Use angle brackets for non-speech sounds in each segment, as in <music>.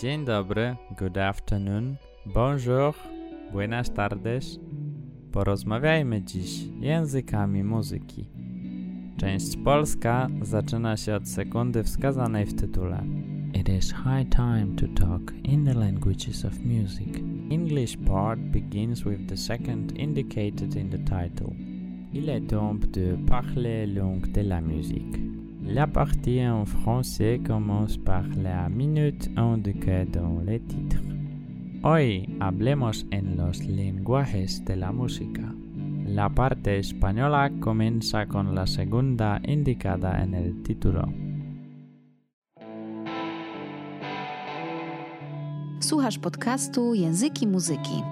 Dzień dobry, good afternoon, bonjour, buenas tardes. Porozmawiajmy dziś językami muzyki. Część polska zaczyna się od sekundy wskazanej w tytule. It is high time to talk in the languages of music. English part begins with the second indicated in the title. Il est temps de parler langue de la musique. La partie en français commence par la minute indiquée dans le titre. Hoy hablemos en los lenguajes de la música. La parte española comienza con la segunda indicada en el título. Słuchasz podcastu Języki Muzyki.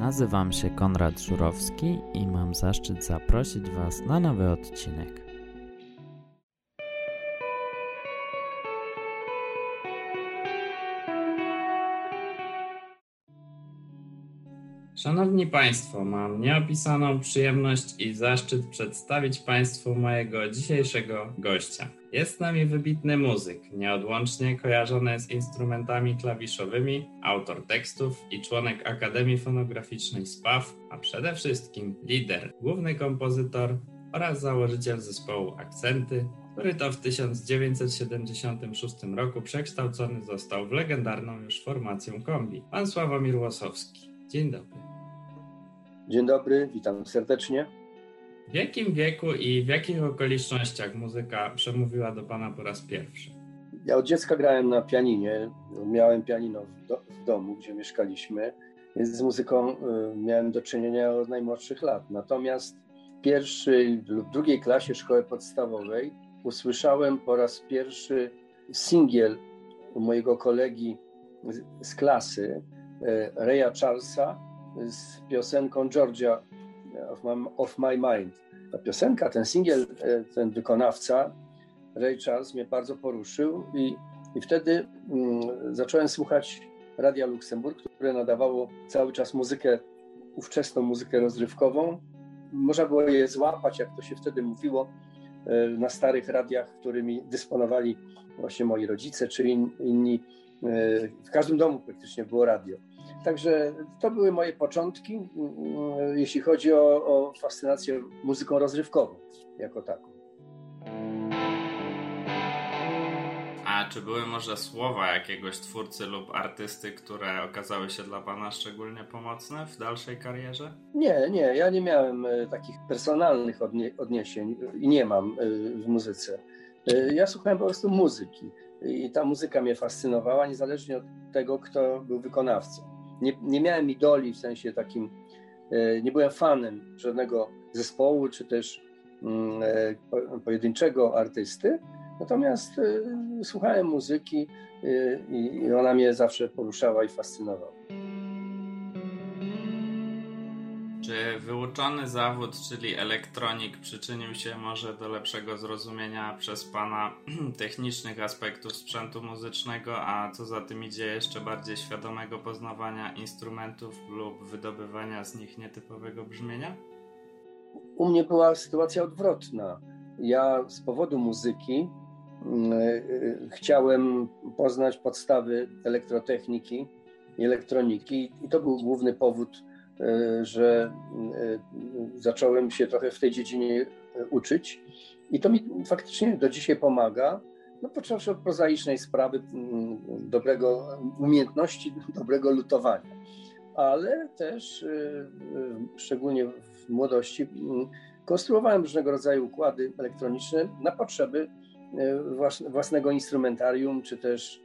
Nazywam się Konrad Żurowski i mam zaszczyt zaprosić Was na nowy odcinek. Szanowni Państwo, mam nieopisaną przyjemność i zaszczyt przedstawić Państwu mojego dzisiejszego gościa. Jest z nami wybitny muzyk, nieodłącznie kojarzony z instrumentami klawiszowymi, autor tekstów i członek Akademii Fonograficznej SPAW, a przede wszystkim lider, główny kompozytor oraz założyciel zespołu Akcenty, który to w 1976 roku przekształcony został w legendarną już formację kombi. Pan Sławomir Łosowski. Dzień dobry. Dzień dobry, witam serdecznie. W jakim wieku i w jakich okolicznościach muzyka przemówiła do Pana po raz pierwszy? Ja od dziecka grałem na pianinie. Miałem pianino w, do, w domu, gdzie mieszkaliśmy, więc z muzyką y, miałem do czynienia od najmłodszych lat. Natomiast w pierwszej lub drugiej klasie szkoły podstawowej usłyszałem po raz pierwszy singiel mojego kolegi z, z klasy, y, Raya Charlesa, z piosenką Georgia of my, of my Mind. Ta piosenka, ten singiel, e, ten wykonawca, Ray Charles, mnie bardzo poruszył i, i wtedy mm, zacząłem słuchać Radia Luksemburg, które nadawało cały czas muzykę, ówczesną muzykę rozrywkową. Można było je złapać, jak to się wtedy mówiło, e, na starych radiach, którymi dysponowali właśnie moi rodzice czy in, inni. E, w każdym domu praktycznie było radio. Także to były moje początki, mm, jeśli chodzi o, o fascynację muzyką rozrywkową jako taką. A czy były może słowa jakiegoś twórcy lub artysty, które okazały się dla Pana szczególnie pomocne w dalszej karierze? Nie, nie, ja nie miałem e, takich personalnych odnie odniesień i nie mam e, w muzyce. E, ja słuchałem po prostu muzyki i ta muzyka mnie fascynowała, niezależnie od tego, kto był wykonawcą nie, nie miałem idoli w sensie takim, e, nie byłem fanem żadnego zespołu, czy też mm, e, pojedynczego artysty, natomiast e, słuchałem muzyki i ona mnie zawsze poruszała i fascynowała. Czy wyuczony zawód, czyli elektronik, przyczynił się może do lepszego zrozumienia przez Pana <clears throat> technicznych aspektów sprzętu muzycznego, a co za tym idzie jeszcze bardziej świadomego poznawania instrumentów lub wydobywania z nich nietypowego brzmienia? U mnie była sytuacja odwrotna. Ja z powodu muzyki yy, chciałem poznać podstawy elektrotechniki i elektroniki, i to był główny powód E, że e, zacząłem się trochę w tej dziedzinie e, uczyć. I to mi faktycznie do dzisiaj pomaga. No, począwszy od prozaicznej sprawy dobrego, umiejętności dobrego lutowania, ale też szczególnie w młodości konstruowałem różnego rodzaju układy elektroniczne na potrzeby własnego instrumentarium, czy też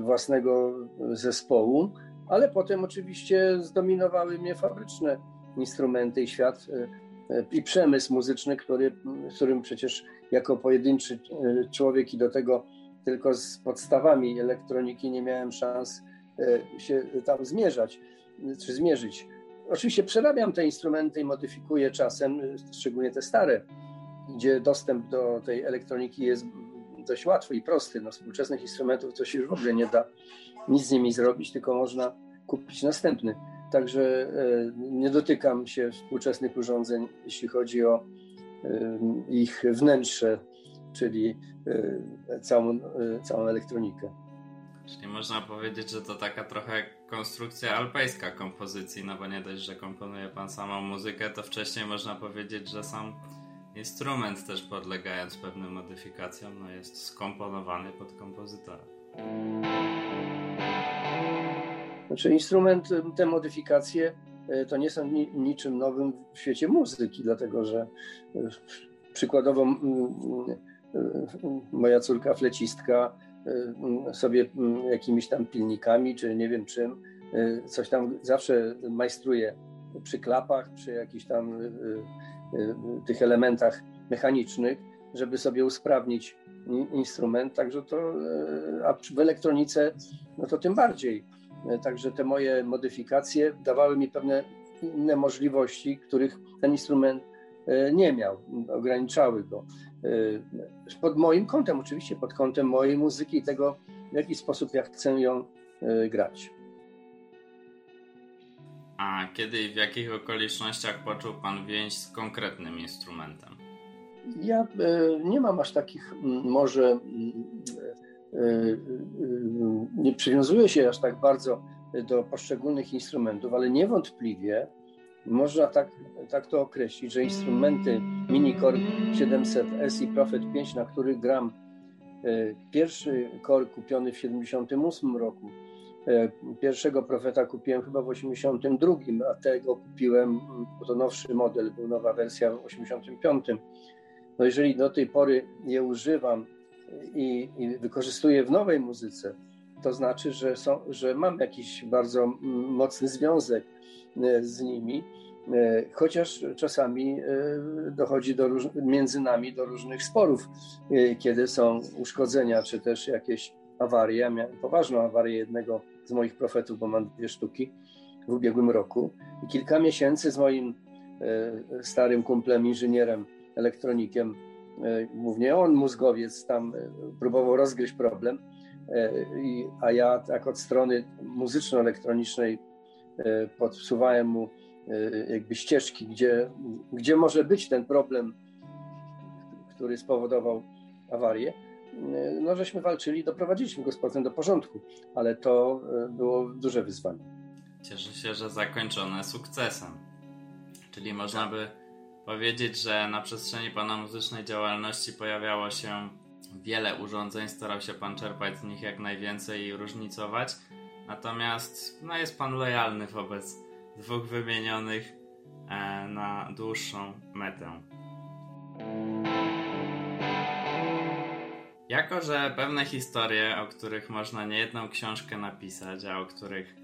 własnego zespołu ale potem oczywiście zdominowały mnie fabryczne instrumenty i świat e, e, i przemysł muzyczny, który, którym przecież jako pojedynczy e, człowiek i do tego tylko z podstawami elektroniki nie miałem szans się tam zmierzać czy zmierzyć. Oczywiście przerabiam te instrumenty i modyfikuję czasem, szczególnie te stare, gdzie dostęp do tej elektroniki jest dość łatwy i prosty. No, współczesnych instrumentów to się już w ogóle nie da nic z nimi zrobić, tylko można kupić następny. Także e, nie dotykam się współczesnych urządzeń, jeśli chodzi o e, ich wnętrze, czyli e, całą, całą elektronikę. Czyli można powiedzieć, że to taka trochę konstrukcja alpejska kompozycji, no bo nie dość, że komponuje pan samą muzykę, to wcześniej można powiedzieć, że sam instrument też podlegając pewnym modyfikacjom, no jest skomponowany pod kompozytora. Znaczy instrument, te modyfikacje e, to nie są niczym nowym w świecie muzyki, dlatego że e, przykładowo moja córka flecistka sobie jakimiś tam pilnikami, czy nie wiem czym, coś tam zawsze majstruje przy klapach, przy jakichś tam tych elementach mechanicznych, żeby sobie usprawnić instrument, także to, a w elektronice, no to tym bardziej. E, także te moje modyfikacje dawały mi pewne inne możliwości, których ten instrument e, nie miał, ograniczały go. E, pod moim kątem, oczywiście, pod kątem mojej muzyki i tego, w jaki sposób ja chcę ją grać. A kiedy i w jakich okolicznościach poczuł Pan więź z konkretnym instrumentem? Ja nie mam aż takich może nie przywiązuje się aż tak bardzo do poszczególnych instrumentów, ale niewątpliwie można tak, tak to określić, że instrumenty Minicore 700S i Prophet 5, na których gram, y, pierwszy kor kupiony w 78 roku, pierwszego Profeta kupiłem chyba w 82, a tego kupiłem, bo to nowszy model, był nowa wersja w 85. No jeżeli do tej pory je używam i, i wykorzystuję w nowej muzyce, to znaczy, że, są, że mam jakiś bardzo mocny związek e, z nimi, e, chociaż czasami e, dochodzi do róż, między nami do różnych sporów, kiedy są uszkodzenia, czy też jakieś awarie. Miałem poważną awarię jednego z moich profetów, bo mam dwie sztuki w ubiegłym roku i kilka miesięcy z moim starym kumplem, inżynierem, elektronikiem głównie on, mózgowiec, tam e, próbował rozgryźć problem, e, a ja tak od strony muzyczno-elektronicznej podsuwałem mu jakby ścieżki, gdzie, gdzie może być ten problem, który spowodował awarię. No, żeśmy walczyli, doprowadziliśmy go z powrotem do porządku, ale to było duże wyzwanie. Cieszę się, że zakończone sukcesem. Czyli można by powiedzieć, że na przestrzeni Pana muzycznej działalności pojawiało się wiele urządzeń, starał się Pan czerpać z nich jak najwięcej i różnicować. Natomiast no, jest Pan lojalny wobec dwóch wymienionych e, na dłuższą metę. Jako, że pewne historie, o których można niejedną książkę napisać, a o których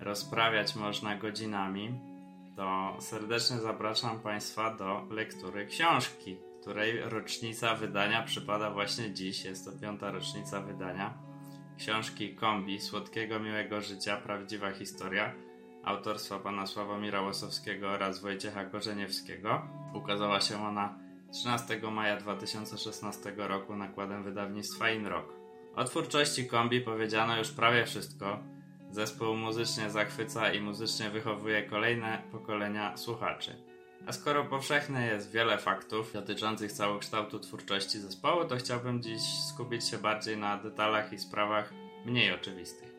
rozprawiać można godzinami, to serdecznie zapraszam Państwa do lektury książki, której rocznica wydania przypada właśnie dziś. Jest to piąta rocznica wydania książki Kombi Słodkiego Miłego Życia Prawdziwa Historia autorstwa pana Sławomira Łosowskiego oraz Wojciecha Korzeniewskiego. Ukazała się ona 13 maja 2016 roku nakładem wydawnictwa Inrock. O twórczości Kombi powiedziano już prawie wszystko, Zespół muzycznie zachwyca i muzycznie wychowuje kolejne pokolenia słuchaczy. A skoro powszechne jest wiele faktów dotyczących całokształtu twórczości zespołu, to chciałbym dziś skupić się bardziej na detalach i sprawach mniej oczywistych.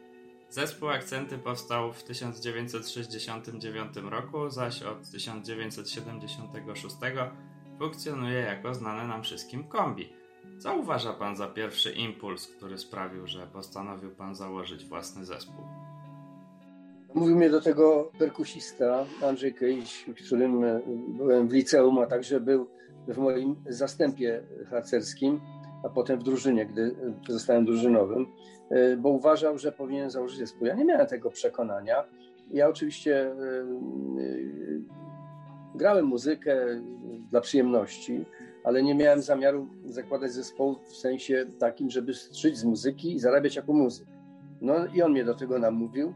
Zespół Akcenty powstał w 1969 roku, zaś od 1976 funkcjonuje jako znane nam wszystkim kombi. Co uważa Pan za pierwszy impuls, który sprawił, że postanowił Pan założyć własny zespół? Mówił mnie do tego perkusista Andrzej Kyjś, w którym e, byłem w liceum, a także był w moim zastępie harcerskim, a potem w drużynie, gdy zostałem drużynowym, e, bo uważał, że powinien założyć zespół. Ja nie miałem tego przekonania. Ja oczywiście e, grałem muzykę dla przyjemności, ale nie miałem zamiaru zakładać zespołu w sensie takim, żeby żyć z muzyki i zarabiać jako muzyk. No i on mnie do tego namówił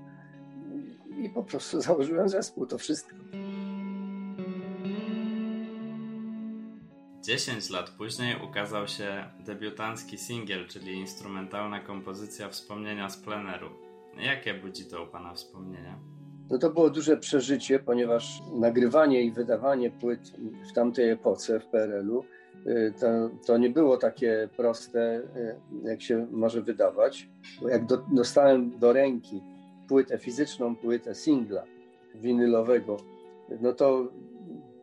i po prostu <laughs> założyłem zespół, to wszystko. 10 lat później ukazał się debiutancki singiel, czyli instrumentalna kompozycja wspomnienia z pleneru. Jakie budzi to u Pana wspomnienia? No to było duże przeżycie, ponieważ nagrywanie i wydawanie płyt w tamtej epoce w PRL-u to, to nie było takie proste, jak się może wydawać. Jak do, dostałem do ręki płytę fizyczną, płytę singla winylowego, no to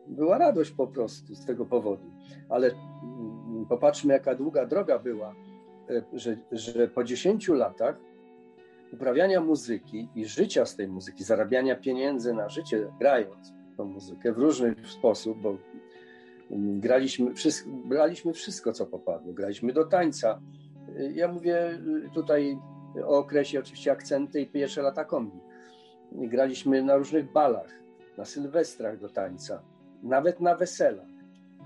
była radość po prostu z tego powodu. Ale mm, popatrzmy, jaka długa droga była, że, że po 10 latach uprawiania muzyki i życia z tej muzyki, zarabiania pieniędzy na życie, grając tą muzykę w różny sposób, bo graliśmy wszystko, braliśmy wszystko, co popadło. Graliśmy do tańca. Ja mówię tutaj o okresie oczywiście akcenty i pierwsze lata kombi. Graliśmy na różnych balach, na sylwestrach do tańca, nawet na weselach.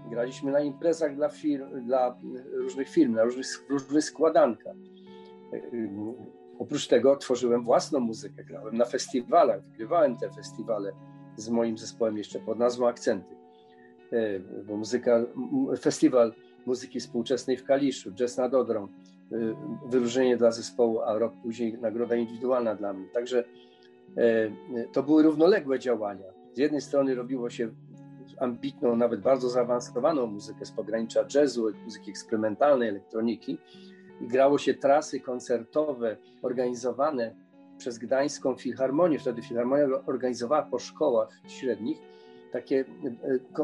Graliśmy na imprezach dla, firm, dla różnych firm, na różnych, różnych składankach. Oprócz tego tworzyłem własną muzykę, grałem na festiwalach, wygrywałem te festiwale z moim zespołem jeszcze pod nazwą Akcenty. E, bo muzyka, festiwal muzyki współczesnej w Kaliszu, Jazz nad Odrą, wyróżnienie dla zespołu, a rok później nagroda indywidualna dla mnie. Także e, to były równoległe działania. Z jednej strony robiło się ambitną, nawet bardzo zaawansowaną muzykę z pogranicza jazzu, muzyki eksperymentalnej, elektroniki, i grało się trasy koncertowe organizowane przez Gdańską Filharmonię. Wtedy Filharmonia organizowała po szkołach średnich takie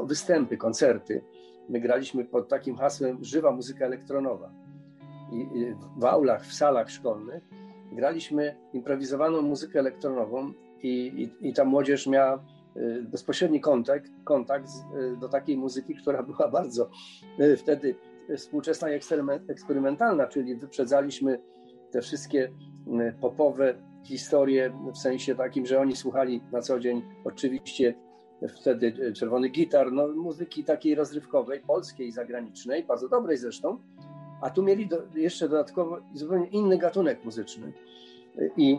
występy, koncerty. My graliśmy pod takim hasłem Żywa muzyka elektronowa. W aulach, w salach szkolnych graliśmy improwizowaną muzykę elektronową i, i, i ta młodzież miała e, bezpośredni kontakt, kontakt e, do takiej muzyki, która była <laughs> bardzo wtedy współczesna i eksperymentalna, czyli wyprzedzaliśmy te wszystkie popowe historie w sensie takim, że oni słuchali na co dzień oczywiście wtedy czerwony gitar, no, muzyki takiej rozrywkowej, polskiej zagranicznej, bardzo dobrej zresztą, a tu mieli do, jeszcze dodatkowo zupełnie inny gatunek muzyczny. I,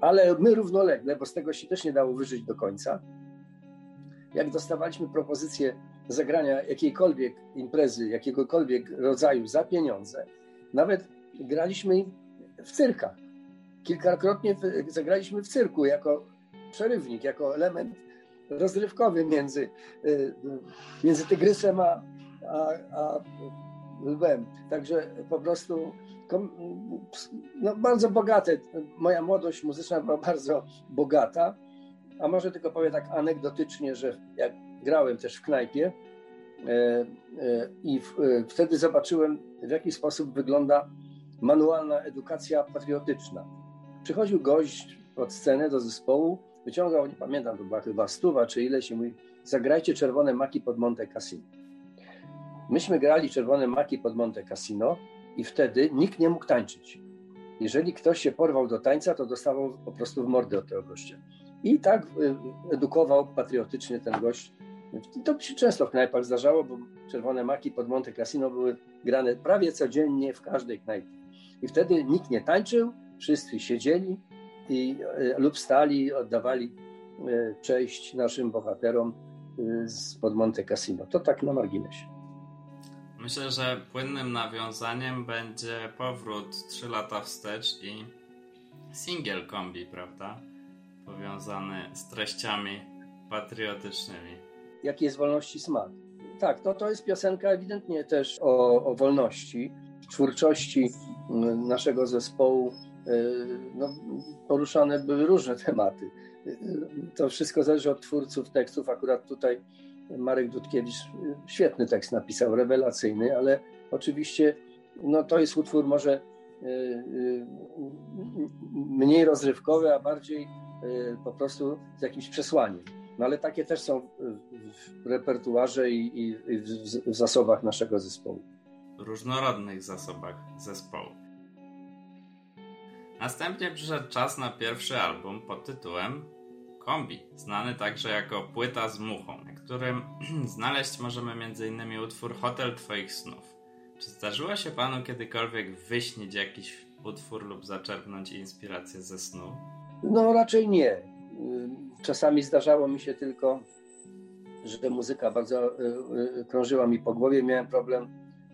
ale my równolegle, bo z tego się też nie dało wyżyć do końca, jak dostawaliśmy propozycję zagrania jakiejkolwiek imprezy, jakiegokolwiek rodzaju za pieniądze, nawet graliśmy w cyrkach. Kilkakrotnie zagraliśmy w cyrku jako przerywnik, jako element rozrywkowy między, y, między tygrysem a, a, a lwem. Także po prostu no, bardzo bogate. Moja młodość muzyczna była bardzo bogata. A może tylko powiem tak anegdotycznie, że jak grałem też w knajpie e, e, i e, wtedy zobaczyłem, w jaki sposób wygląda manualna edukacja patriotyczna. Przychodził gość pod scenę do zespołu, wyciągał, nie pamiętam, to była chyba stuwa czy ileś i mówi, zagrajcie Czerwone Maki pod Monte Cassino. Myśmy grali Czerwone Maki pod Monte Cassino i wtedy nikt nie mógł tańczyć. Jeżeli ktoś się porwał do tańca, to dostawał po prostu w mordę od tego gościa. I tak y, edukował patriotycznie ten gość. To się często w knajpach zdarzało, bo Czerwone Maki pod Monte Cassino były grane prawie codziennie w każdej knajpie. I wtedy nikt nie tańczył, wszyscy siedzieli i, e, lub stali, oddawali e, cześć naszym bohaterom z pod Monte Cassino. To tak na marginesie. Myślę, że płynnym nawiązaniem będzie powrót 3 lata wstecz i singiel kombi, prawda? Powiązany z treściami patriotycznymi. Jaki jest wolności smak? Tak, to, to jest piosenka ewidentnie też o, o wolności, twórczości naszego zespołu E, no, poruszane były różne <laughs> tematy. E, to wszystko zależy od twórców tekstów. Akurat tutaj Marek Dudkiewicz świetny tekst napisał, rewelacyjny, ale oczywiście no, to jest utwór może e, mniej rozrywkowy, a bardziej po prostu z jakimś przesłaniem. No ale takie też są w repertuarze i, w zasobach naszego zespołu. Różnorodnych zasobach zespołu. Następnie przyszedł czas na pierwszy album pod tytułem Kombi, znany także jako Płyta z muchą, w którym <clears throat> znaleźć możemy m.in. utwór Hotel Twoich snów. Czy zdarzyło się panu kiedykolwiek wyśnić jakiś utwór lub zaczerpnąć inspirację ze snu? No raczej nie. Czasami zdarzało mi się tylko, że muzyka bardzo y, y, krążyła mi po głowie. Miałem problem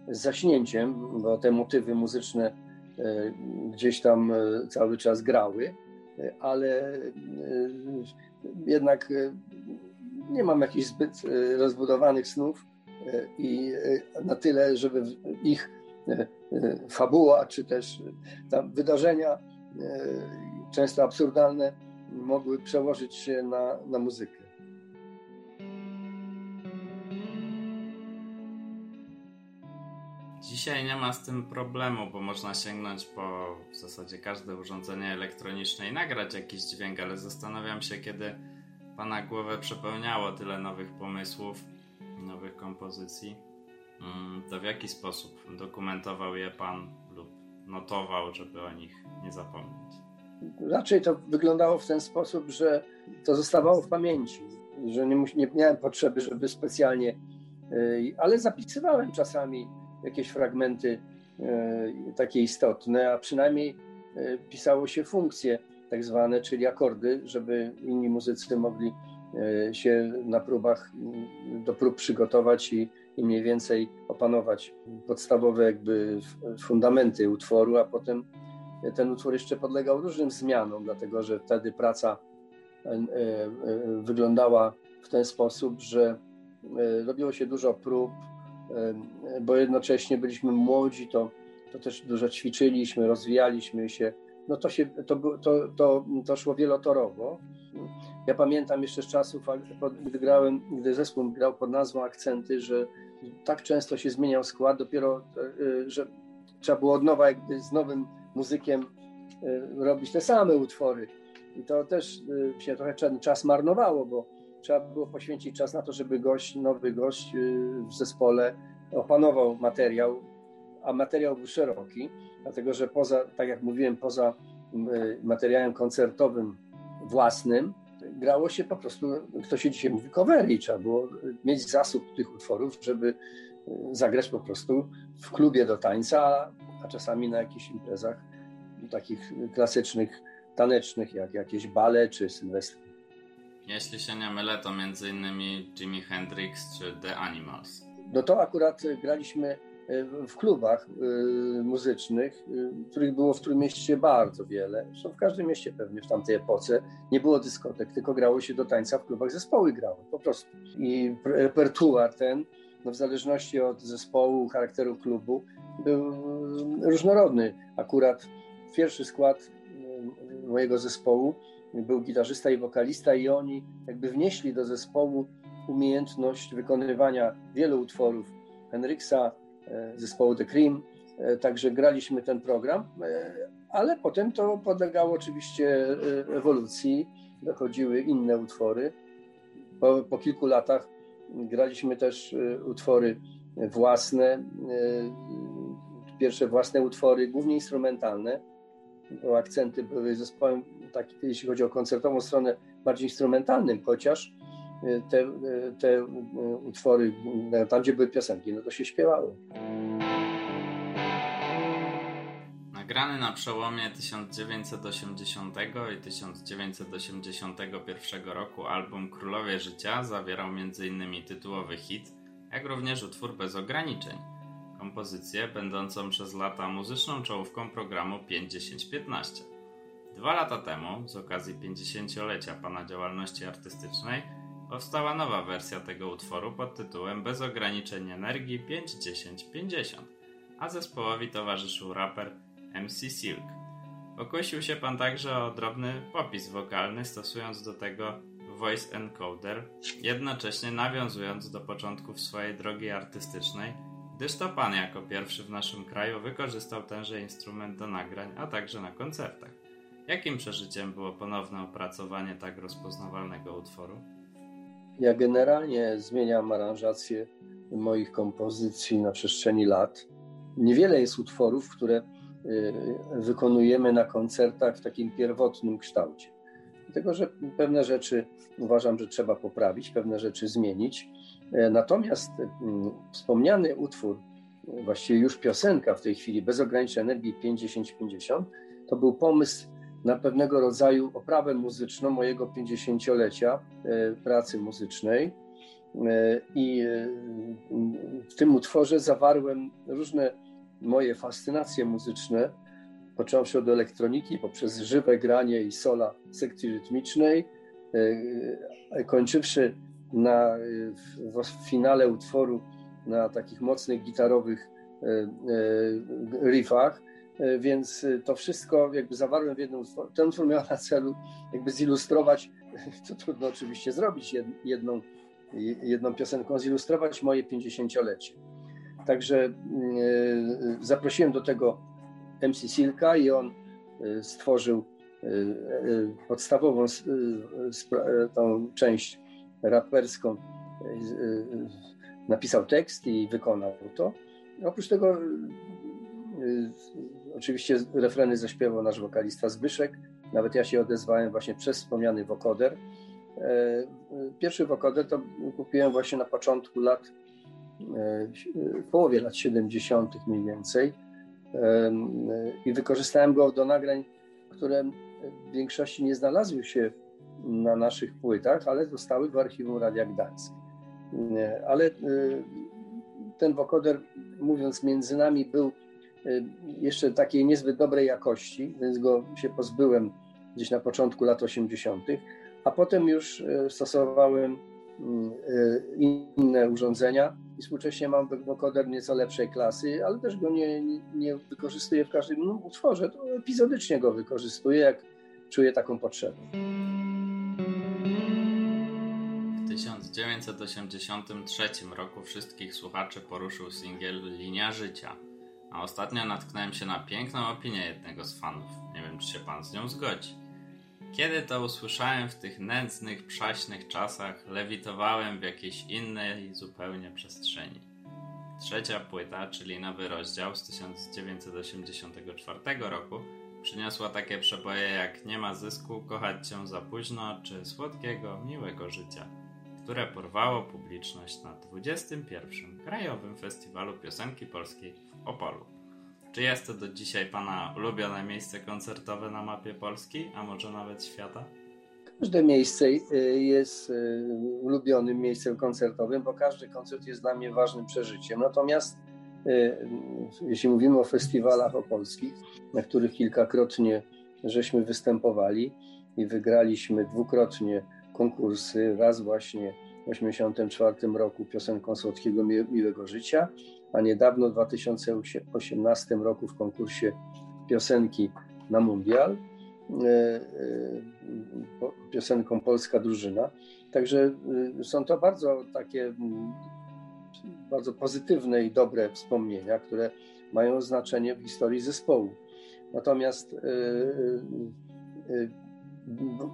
z zaśnięciem, bo te motywy muzyczne E, gdzieś tam e, cały czas grały, e, ale jednak nie mam jakichś zbyt rozbudowanych snów. i na tyle, żeby ich fabuła, czy też wydarzenia, często absurdalne, mogły przełożyć się na, na muzykę. Dzisiaj nie ma z tym problemu, bo można sięgnąć po w zasadzie każde urządzenie elektroniczne i nagrać jakiś dźwięk, ale zastanawiam się, kiedy Pana głowę przepełniało tyle nowych pomysłów, nowych kompozycji, mm, to w jaki sposób dokumentował je Pan lub notował, żeby o nich nie zapomnieć? Raczej to wyglądało w ten sposób, że to zostawało w pamięci, że nie, nie miałem potrzeby, żeby specjalnie, y, ale zapisywałem czasami jakieś fragmenty y, takie istotne, a przynajmniej y, pisało się funkcje tak zwane, czyli akordy, żeby inni muzycy mogli się na próbach do prób przygotować i, i mniej więcej opanować podstawowe jakby fundamenty utworu, a potem ten utwór jeszcze podlegał różnym zmianom, dlatego że wtedy praca e, e, wyglądała w ten sposób, że e, robiło się dużo prób, bo jednocześnie byliśmy młodzi, to, to też dużo ćwiczyliśmy, rozwijaliśmy się. No to, się, to, to, to, to szło wielotorowo. Ja pamiętam jeszcze z czasów, gdy grałem, gdy zespół grał pod nazwą Akcenty, że tak często się zmieniał skład, dopiero, że trzeba było od nowa jakby z nowym muzykiem y, robić te same utwory. I to też y, się trochę czas marnowało, bo trzeba było poświęcić czas na to, żeby gość, nowy gość y, w zespole opanował materiał, a materiał był szeroki, dlatego że poza, tak jak mówiłem, poza materiałem koncertowym własnym, grało się po prostu, kto się dzisiaj mówi, covery. Trzeba było mieć zasób tych utworów, żeby zagrać po prostu w klubie do tańca, a czasami na jakichś imprezach takich klasycznych, tanecznych, jak jakieś bale czy sylwestry. Jeśli się nie mylę, to między innymi Jimi Hendrix czy The Animals. No to akurat graliśmy e, w klubach e, muzycznych, e, których było w Trójmieście bardzo wiele. Zresztą w każdym mieście pewnie w tamtej epoce nie było dyskotek, tylko grało się do tańca w klubach, zespoły grały po prostu. I repertuar ten, no w zależności od zespołu, charakteru klubu, był różnorodny. Akurat pierwszy skład mojego zespołu był gitarzysta i wokalista i oni jakby wnieśli do zespołu umiejętność wykonywania wielu utworów Henriksa, e, zespołu The Cream, e, także graliśmy ten program, e, ale potem to podlegało oczywiście ewolucji, dochodziły inne utwory. Po, po kilku latach graliśmy też utwory własne, pierwsze własne utwory, głównie instrumentalne, akcenty były zespołem, tak, jeśli chodzi o koncertową stronę, bardziej instrumentalnym, chociaż e, te, e, te e, utwory, tam gdzie były piosenki, no to się śpiewało. Nagrany na przełomie 1980 i 1981 roku album Królowie Życia zawierał m.in. tytułowy hit, jak również utwór bez ograniczeń kompozycję będącą przez lata muzyczną czołówką programu 5-10-15. Dwa lata temu, z okazji 50-lecia pana działalności artystycznej, powstała nowa wersja tego utworu pod tytułem Bez ograniczeń energii 5-10-50, a zespołowi towarzyszył raper MC Silk. Pokusił się pan także o drobny popis wokalny, stosując do tego voice encoder, jednocześnie nawiązując do początków swojej drogi artystycznej gdyż to pan jako pierwszy w naszym kraju wykorzystał tenże instrument do nagrań, a także na koncertach. Jakim przeżyciem było ponowne opracowanie tak rozpoznawalnego utworu? Ja generalnie zmieniam aranżację moich kompozycji na przestrzeni lat. Niewiele jest utworów, które y, wykonujemy na koncertach w takim pierwotnym kształcie. Dlatego, że pewne rzeczy uważam, że trzeba poprawić, pewne rzeczy zmienić natomiast mm, wspomniany utwór, właściwie już piosenka w tej chwili, bez ograniczenia energii 50-50, to był pomysł na pewnego rodzaju oprawę muzyczną mojego 50-lecia e, pracy muzycznej. E, I w tym utworze zawarłem różne moje fascynacje muzyczne, począwszy od elektroniki, poprzez żywe granie i sola sekcji rytmicznej, kończywszy na, w, w finale utworu na takich mocnych gitarowych riffach, więc to wszystko jakby zawarłem w jednym utworze. Ten utwór miał na celu jakby zilustrować, <laughs> to trudno oczywiście zrobić jedną, jedną piosenką, zilustrować moje 50-lecie. Także zaprosiłem do tego MC Silka i on stworzył podstawową tą część raperską napisał tekst i wykonał to. Oprócz tego oczywiście refreny zaśpiewał nasz wokalista Zbyszek. Nawet ja się odezwałem właśnie przez wspomniany wokoder. Pierwszy wokoder to kupiłem właśnie na początku lat, w połowie lat 70. mniej więcej i wykorzystałem go do nagrań, które w większości nie znalazły się na naszych płytach, ale zostały w archiwum Radia Gdańsk. Ale y, ten wokoder, mówiąc między nami, był y, jeszcze takiej niezbyt dobrej jakości, więc go się pozbyłem gdzieś na początku lat 80., a potem już y, stosowałem inne urządzenia i współcześnie mam wokoder nieco lepszej klasy, ale też go nie, nie, nie wykorzystuję w każdym no, utworze, to epizodycznie go wykorzystuję, jak czuję taką potrzebę. W 1983 roku wszystkich słuchaczy poruszył singiel Linia Życia, a ostatnio natknąłem się na piękną opinię jednego z fanów. Nie wiem, czy się pan z nią zgodzi. Kiedy to usłyszałem w tych nędznych, przaśnych czasach, lewitowałem w jakiejś innej zupełnie przestrzeni. Trzecia płyta, czyli nowy rozdział z 1984 roku, Przyniosła takie przeboje jak Nie ma zysku, kochać cię za późno, czy Słodkiego, miłego życia, które porwało publiczność na 21. Krajowym Festiwalu Piosenki Polskiej w Opolu. Czy jest to do dzisiaj Pana ulubione miejsce koncertowe na mapie Polski, a może nawet świata? Każde miejsce y, jest y, ulubionym miejscem koncertowym, bo każdy koncert jest dla mnie ważnym przeżyciem. Natomiast Y, jeśli mówimy o festiwalach opolskich, na których kilkakrotnie żeśmy występowali i wygraliśmy dwukrotnie konkursy, raz właśnie w 1984 roku piosenką Słodkiego Miłego Życia, a niedawno w 2018 roku w konkursie piosenki na Mundial y, y, piosenką Polska Drużyna. Także są to bardzo takie bardzo pozytywne i dobre wspomnienia, które mają znaczenie w historii zespołu. Natomiast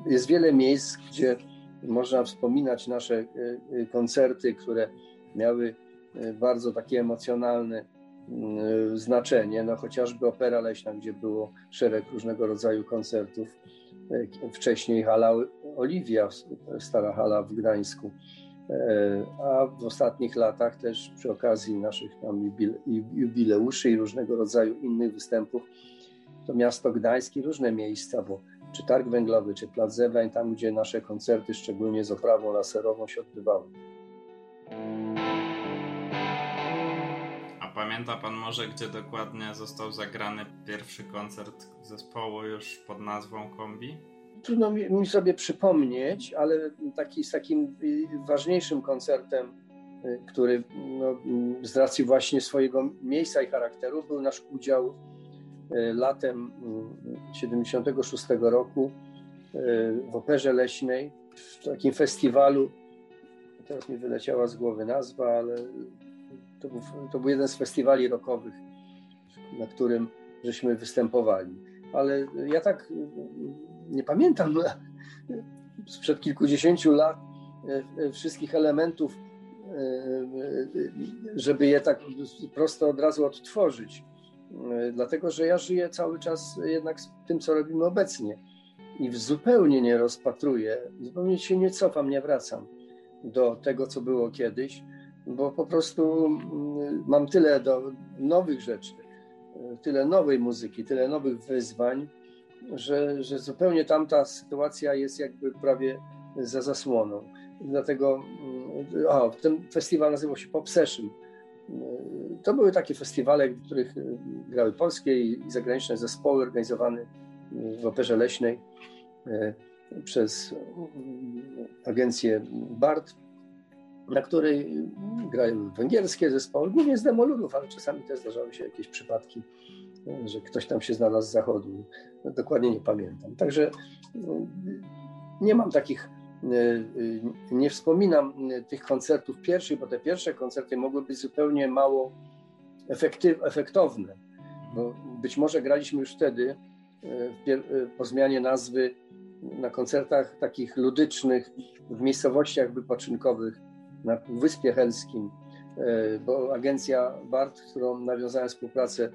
jest wiele miejsc, gdzie można wspominać nasze koncerty, które miały bardzo takie emocjonalne znaczenie, no chociażby Opera Leśna, gdzie było szereg różnego rodzaju koncertów. Wcześniej hala Oliwia, stara hala w Gdańsku. E, a w ostatnich latach też przy okazji naszych tam jubileuszy i różnego rodzaju innych występów to miasto Gdańsk i różne miejsca, bo czy Targ Węglowy, czy Plac Zebrań, tam gdzie nasze koncerty, szczególnie z oprawą laserową się odbywały. A pamięta Pan może, gdzie dokładnie został zagrany pierwszy koncert zespołu już pod nazwą Kombi? trudno mi sobie przypomnieć, ale taki, z takim ważniejszym koncertem, y, który no, z racji właśnie swojego miejsca i charakteru był nasz udział y, latem 76 y, roku w Operze Leśnej, w takim festiwalu, teraz mi wyleciała z głowy nazwa, ale to był, to był jeden z festiwali rockowych, na którym żeśmy występowali. Ale ja tak nie pamiętam <laughs> sprzed kilkudziesięciu lat e, wszystkich elementów, żeby je tak prosto od razu odtworzyć. Dlatego, że ja żyję cały czas jednak z tym, co robimy obecnie i zupełnie nie rozpatruję, zupełnie się nie cofam, nie wracam do tego, co było kiedyś, bo po prostu mm, mam tyle do nowych rzeczy, tyle nowej muzyki, tyle nowych wyzwań, że, że zupełnie tamta sytuacja jest jakby prawie za zasłoną. Dlatego mm, o, ten festiwal nazywał się Pop Session. To były takie festiwale, w których y, grały polskie i zagraniczne zespoły organizowane w Operze Leśnej y, przez agencję BART. na której grają węgierskie zespoły, głównie z demoludów, ale czasami też zdarzały się jakieś przypadki, że ktoś tam się znalazł z zachodu. Dokładnie nie pamiętam. Także nie mam takich, nie wspominam tych koncertów pierwszych, bo te pierwsze koncerty mogły być zupełnie mało efektyw, efektowne. Bo być może graliśmy już wtedy po zmianie nazwy na koncertach takich ludycznych w miejscowościach wypoczynkowych na Wyspie Helskim, e, bo agencja BART, z którą nawiązałem współpracę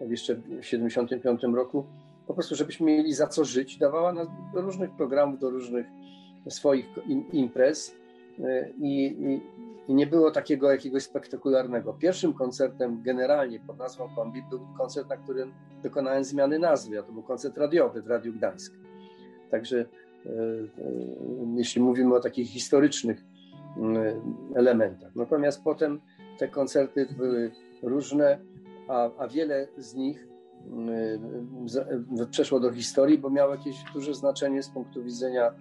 jeszcze w 1975 roku, po prostu, żebyśmy mieli za co żyć, dawała nas do różnych programów, do różnych swoich imprez e, i, i, i, nie było takiego jakiegoś spektakularnego. Pierwszym koncertem generalnie pod nazwą Kombi był koncert, na którym dokonałem zmiany nazwy, a to był koncert radiowy w Radiu Gdańsk. Także e, jeśli mówimy o takich historycznych Mm, elementach. Natomiast potem te koncerty były różne, a, a wiele z nich przeszło do historii, bo miało jakieś duże znaczenie z punktu widzenia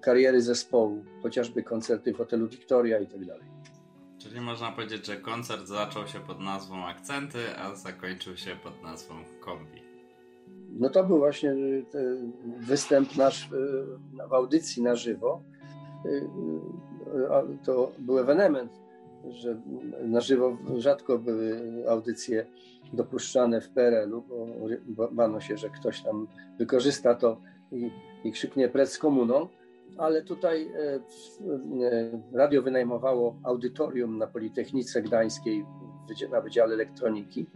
kariery zespołu, chociażby koncerty w hotelu Victoria i tak dalej. Czyli można powiedzieć, że koncert zaczął się pod nazwą Akcenty, a zakończył się pod nazwą Kombi. No to był właśnie y, występ nasz w audycji na żywo Y, y, to był ewenement, że na żywo rzadko były audycje dopuszczane w PRL-u, bo bano się, że ktoś tam wykorzysta to i, i krzyknie prec komuną, ale tutaj e, e, radio wynajmowało audytorium na Politechnice Gdańskiej na Wydziale Elektroniki,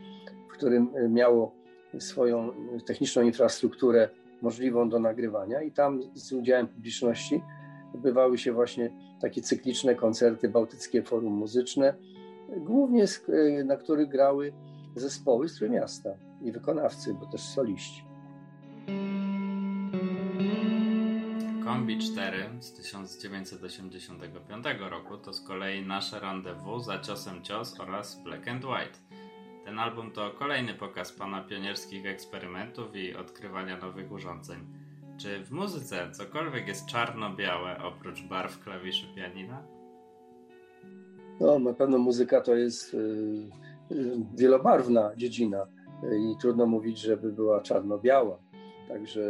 w którym e, miało swoją techniczną infrastrukturę możliwą do nagrywania i tam z udziałem publiczności odbywały się właśnie takie cykliczne koncerty Bałtyckie Forum Muzyczne, głównie e, na których grały zespoły z Trójmiasta i wykonawcy, bo też soliści. Kombi 4 z 1985 roku to z kolei nasze rendezvous za ciosem cios oraz Black and White. Ten album to kolejny pokaz pana pionierskich eksperymentów i odkrywania nowych urządzeń. Czy w muzyce cokolwiek jest czarno-białe oprócz barw klawiszy pianina? No, na pewno muzyka to jest y, y, wielobarwna dziedzina y, i trudno mówić, żeby była czarno-biała. Także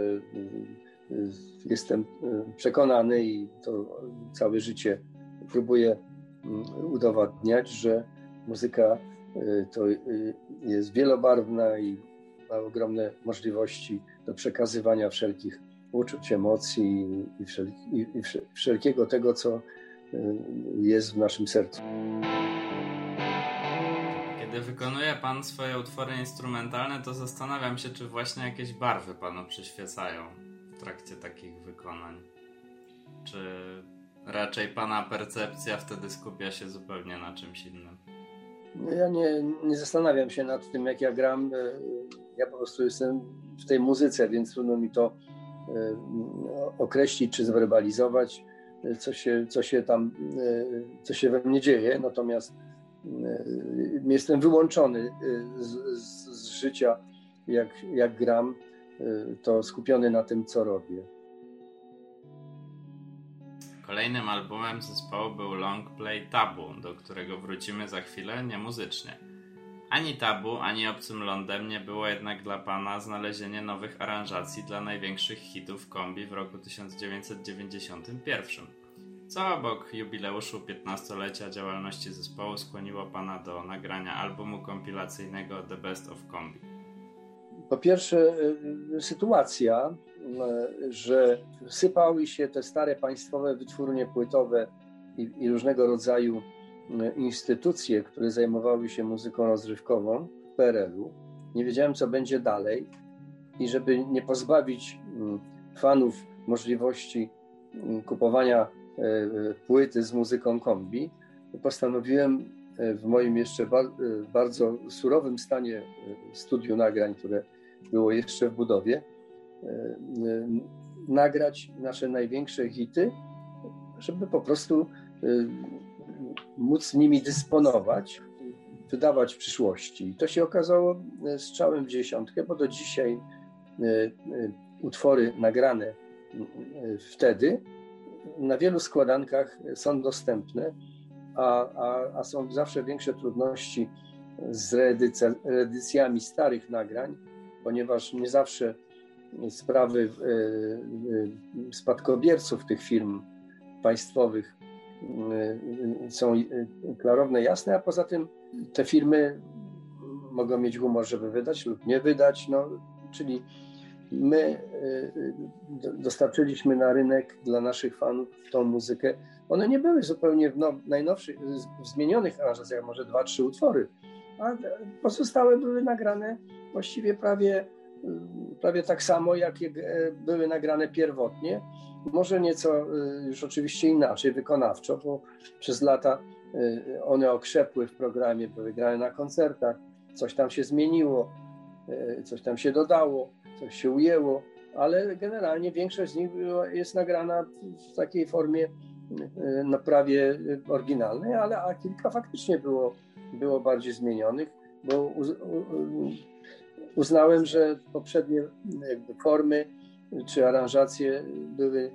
jestem przekonany i to całe życie próbuję udowadniać, że muzyka to jest wielobarwna i ma ogromne możliwości do przekazywania wszelkich uczuć, emocji i, i wszelkiego tego, co y, jest w naszym sercu. Kiedy wykonuje Pan swoje utwory instrumentalne, to zastanawiam się, czy właśnie jakieś barwy Panu przyświecają trakcie takich wykonań. Czy raczej Pana percepcja wtedy skupia się zupełnie na czymś innym? Ja nie, nie zastanawiam się nad tym, jak ja gram. Y, ja po prostu jestem w tej muzyce, więc trudno mi to E, określić czy zwerbalizować, e, co się, co się tam, e, co się we mnie dzieje, natomiast jestem wyłączony z, z, z życia, jak, jak gram, to skupiony na tym, co robię. Kolejnym albumem zespołu był long play Tabu, do którego wrócimy za chwilę niemuzycznie. Ani tabu, ani obcym lądem nie było jednak dla pana znalezienie nowych aranżacji dla największych hitów kombi w roku 1991. Co obok jubileuszu 15-lecia działalności zespołu skłoniło pana do nagrania albumu kompilacyjnego The Best of Kombi? Po pierwsze, y, y, sytuacja, y, że sypały się te stare państwowe wytwórnie płytowe i, i różnego rodzaju instytucje, które zajmowały się muzyką rozrywkową PRL-u. Nie wiedziałem, co będzie dalej i żeby nie pozbawić mm, fanów możliwości mm, kupowania płyty z muzyką kombi, postanowiłem w moim jeszcze bardzo surowym stanie studiu nagrań, które było jeszcze w budowie, nagrać nasze największe hity, żeby po prostu móc nimi dysponować, wydawać w przyszłości. I to się okazało e, strzałem w dziesiątkę, bo do dzisiaj e, e, utwory nagrane wtedy na wielu składankach są dostępne, a, a, a są zawsze większe trudności z reedycjami starych nagrań, ponieważ nie zawsze sprawy spadkobierców tych firm państwowych są klarowne, jasne, a poza tym te firmy mogą mieć humor, żeby wydać lub nie wydać, no, czyli my dostarczyliśmy na rynek dla naszych fanów tą muzykę. One nie były zupełnie w now, najnowszych, w zmienionych aranżacjach, może dwa, trzy utwory, a pozostałe były nagrane właściwie prawie, prawie tak samo, jak były nagrane pierwotnie. Może nieco już oczywiście inaczej, wykonawczo, bo przez lata one okrzepły w programie, były grane na koncertach, coś tam się zmieniło, coś tam się dodało, coś się ujęło, ale generalnie większość z nich jest nagrana w takiej formie no, prawie oryginalnej, ale a kilka faktycznie było, było bardziej zmienionych, bo uznałem, że poprzednie formy czy aranżacje były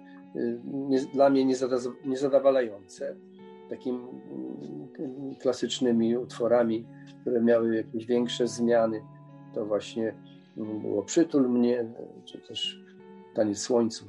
nie, dla mnie niezadowalające takimi klasycznymi utworami, które miały jakieś większe zmiany. To właśnie było Przytul mnie, czy też Taniec Słońcu.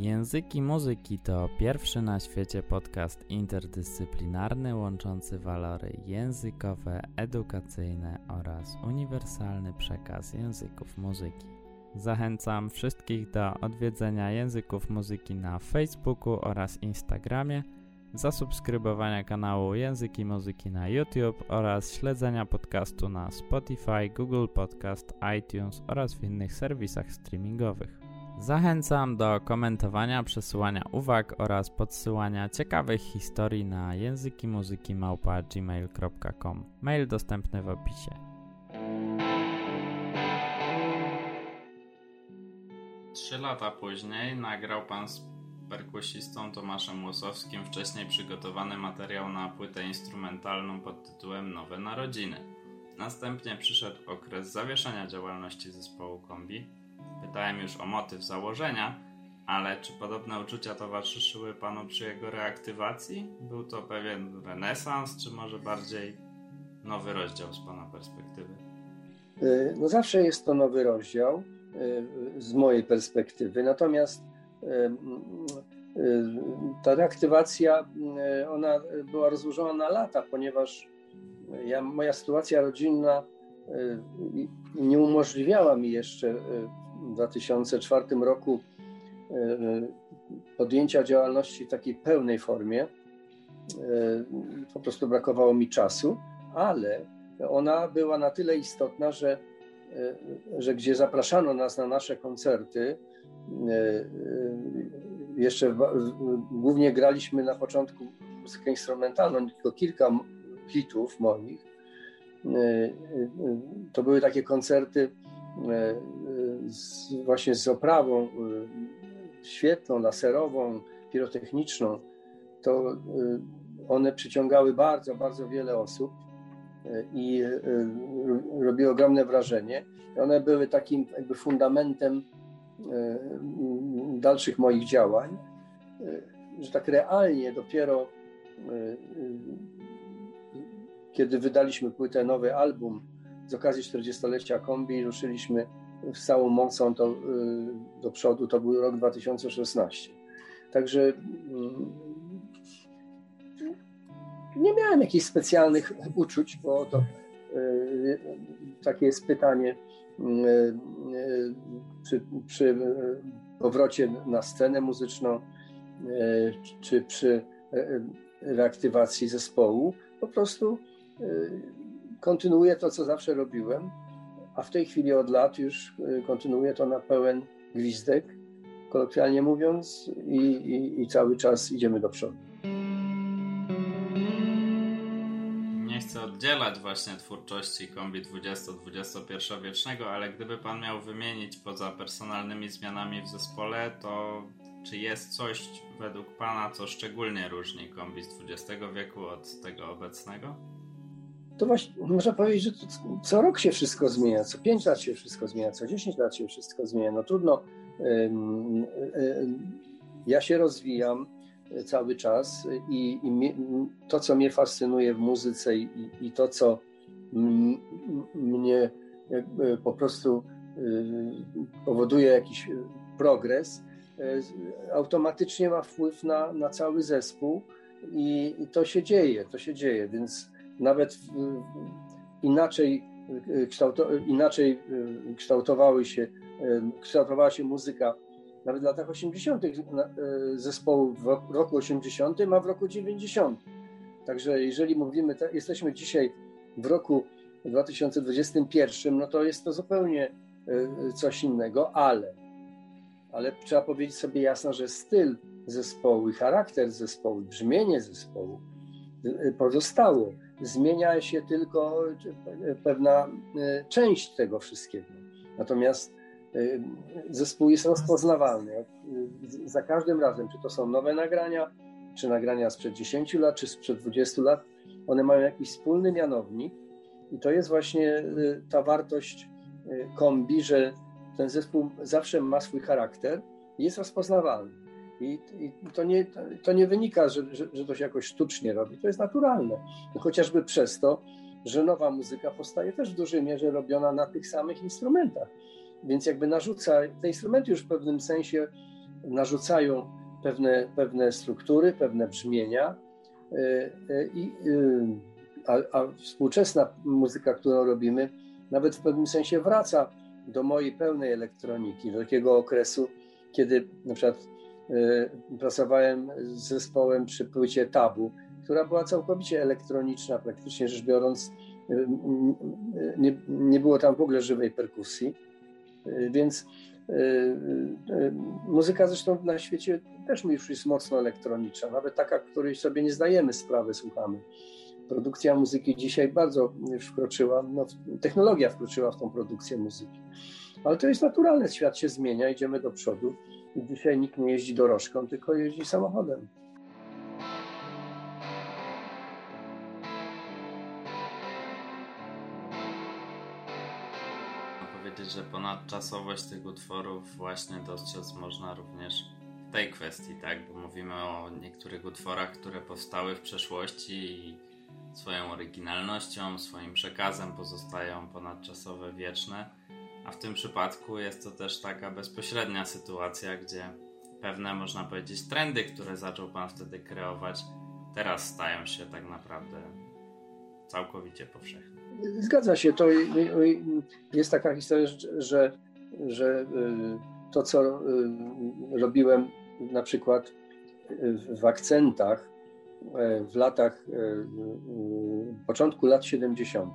Języki Muzyki to pierwszy na świecie podcast interdyscyplinarny łączący walory językowe, edukacyjne oraz uniwersalny przekaz języków muzyki. Zachęcam wszystkich do odwiedzenia języków muzyki na Facebooku oraz Instagramie, zasubskrybowania kanału Języki Muzyki na YouTube oraz śledzenia podcastu na Spotify, Google Podcast, iTunes oraz w innych serwisach streamingowych. Zachęcam do komentowania, przesyłania uwag oraz podsyłania ciekawych historii na języki muzyki gmail.com. Mail dostępny w opisie. Trzy lata później nagrał pan z perkusistą Tomaszem Łosowskim wcześniej przygotowany materiał na płytę instrumentalną pod tytułem Nowe Narodziny. Następnie przyszedł okres zawieszenia działalności zespołu Kombi, Pytałem już o motyw założenia, ale czy podobne uczucia towarzyszyły Panu przy jego reaktywacji? Był to pewien renesans, czy może bardziej nowy rozdział z Pana perspektywy? Y, no zawsze jest to nowy rozdział y, z mojej perspektywy, natomiast y, ta reaktywacja, ona była rozłożona na lata, ponieważ ja, moja sytuacja rodzinna nie umożliwiała mi jeszcze w 2004 roku e, podjęcia działalności w takiej pełnej formie. E, po prostu brakowało mi czasu, ale ona była na tyle istotna, że, e, że gdzie zapraszano nas na nasze koncerty, jeszcze głównie graliśmy na początku muzykę instrumentalną, tylko kilka hitów moich. To były takie koncerty z, właśnie z oprawą e, świetlą, laserową, pirotechniczną, to e, one przyciągały bardzo, bardzo wiele osób i robiły ogromne wrażenie. One były takim jakby fundamentem dalszych moich działań, że tak realnie dopiero kiedy wydaliśmy płytę, nowy album, z okazji 40-lecia kombi ruszyliśmy z całą mocą to, y, do przodu. To był rok 2016. Także mm, nie miałem jakichś specjalnych uczuć, bo to y, takie jest pytanie y, przy, przy powrocie na scenę muzyczną, czy przy reaktywacji zespołu. Po prostu kontynuuję to, co zawsze robiłem, a w tej chwili od lat już y, kontynuuję to na pełen gwizdek, kolokwialnie mówiąc, i, i, i cały czas idziemy do przodu. Nie chcę oddzielać właśnie twórczości kombi 20-21 wiecznego, ale gdyby pan miał wymienić poza personalnymi zmianami w zespole, to czy jest coś według pana, co szczególnie różni kombi z XX wieku od tego obecnego? To właśnie można powiedzieć, że co rok się wszystko zmienia, co 5 lat się wszystko zmienia, co 10 lat się wszystko zmienia. No trudno. Ja się rozwijam cały czas i, to, co mnie fascynuje w muzyce i, to, co mnie po prostu y, powoduje jakiś progres, y, automatycznie ma wpływ na, na cały zespół i, i to się dzieje, to się dzieje, więc nawet inaczej, y, kształto, inaczej kształtowały się, kształtowała się muzyka nawet w latach 80. zespołu w roku 80, a w roku 90. Także jeżeli mówimy, jesteśmy dzisiaj w roku 2021, no to jest to zupełnie coś innego, ale, ale trzeba powiedzieć sobie jasno, że styl zespołu charakter zespołu, brzmienie zespołu pozostało. Zmienia się tylko pewna e, część tego wszystkiego. Natomiast zespół jest rozpoznawalny. Za każdym razem, czy to są nowe nagrania, czy nagrania sprzed 10 lat, czy sprzed 20 lat, one mają jakiś wspólny mianownik i to jest właśnie ta wartość kombi, że ten zespół zawsze ma swój charakter i jest rozpoznawalny. I, i to, nie, to nie wynika, że, że, że, to się jakoś sztucznie robi, to jest naturalne. Chociażby przez to, że nowa muzyka powstaje też w dużej mierze robiona na tych samych instrumentach. Więc jakby narzuca, te instrumenty już w pewnym sensie narzucają pewne, pewne struktury, pewne brzmienia y, i a, a współczesna muzyka, którą robimy, nawet w pewnym sensie wraca do mojej pełnej elektroniki, do takiego okresu, kiedy na przykład y, pracowałem z zespołem przy płycie Tabu, która była całkowicie elektroniczna, praktycznie rzecz biorąc, y, y, nie, nie było tam w ogóle żywej perkusji, więc muzyka zresztą na świecie też już jest mocno elektroniczna, nawet taka, której sobie nie zdajemy sprawy, słuchamy. Produkcja muzyki dzisiaj bardzo wkroczyła, no, technologia wkroczyła w tą produkcję muzyki. Ale to jest naturalne, świat się zmienia, idziemy do przodu i dzisiaj nikt nie jeździ dorożką, tylko jeździ samochodem. powiedzieć, że ponadczasowość tych utworów właśnie dostrzec można również w tej kwestii, tak? Bo mówimy o niektórych utworach, które powstały w przeszłości i swoją oryginalnością, swoim przekazem pozostają ponadczasowe, wieczne, a w tym przypadku jest to też taka bezpośrednia sytuacja, gdzie pewne, można powiedzieć, trendy, które zaczął Pan wtedy kreować, teraz stają się tak naprawdę całkowicie powszechne. Zgadza się. To jest taka historia, że, że y, to, co y, robiłem na przykład w akcentach, E, w latach, e, początku lat 70.,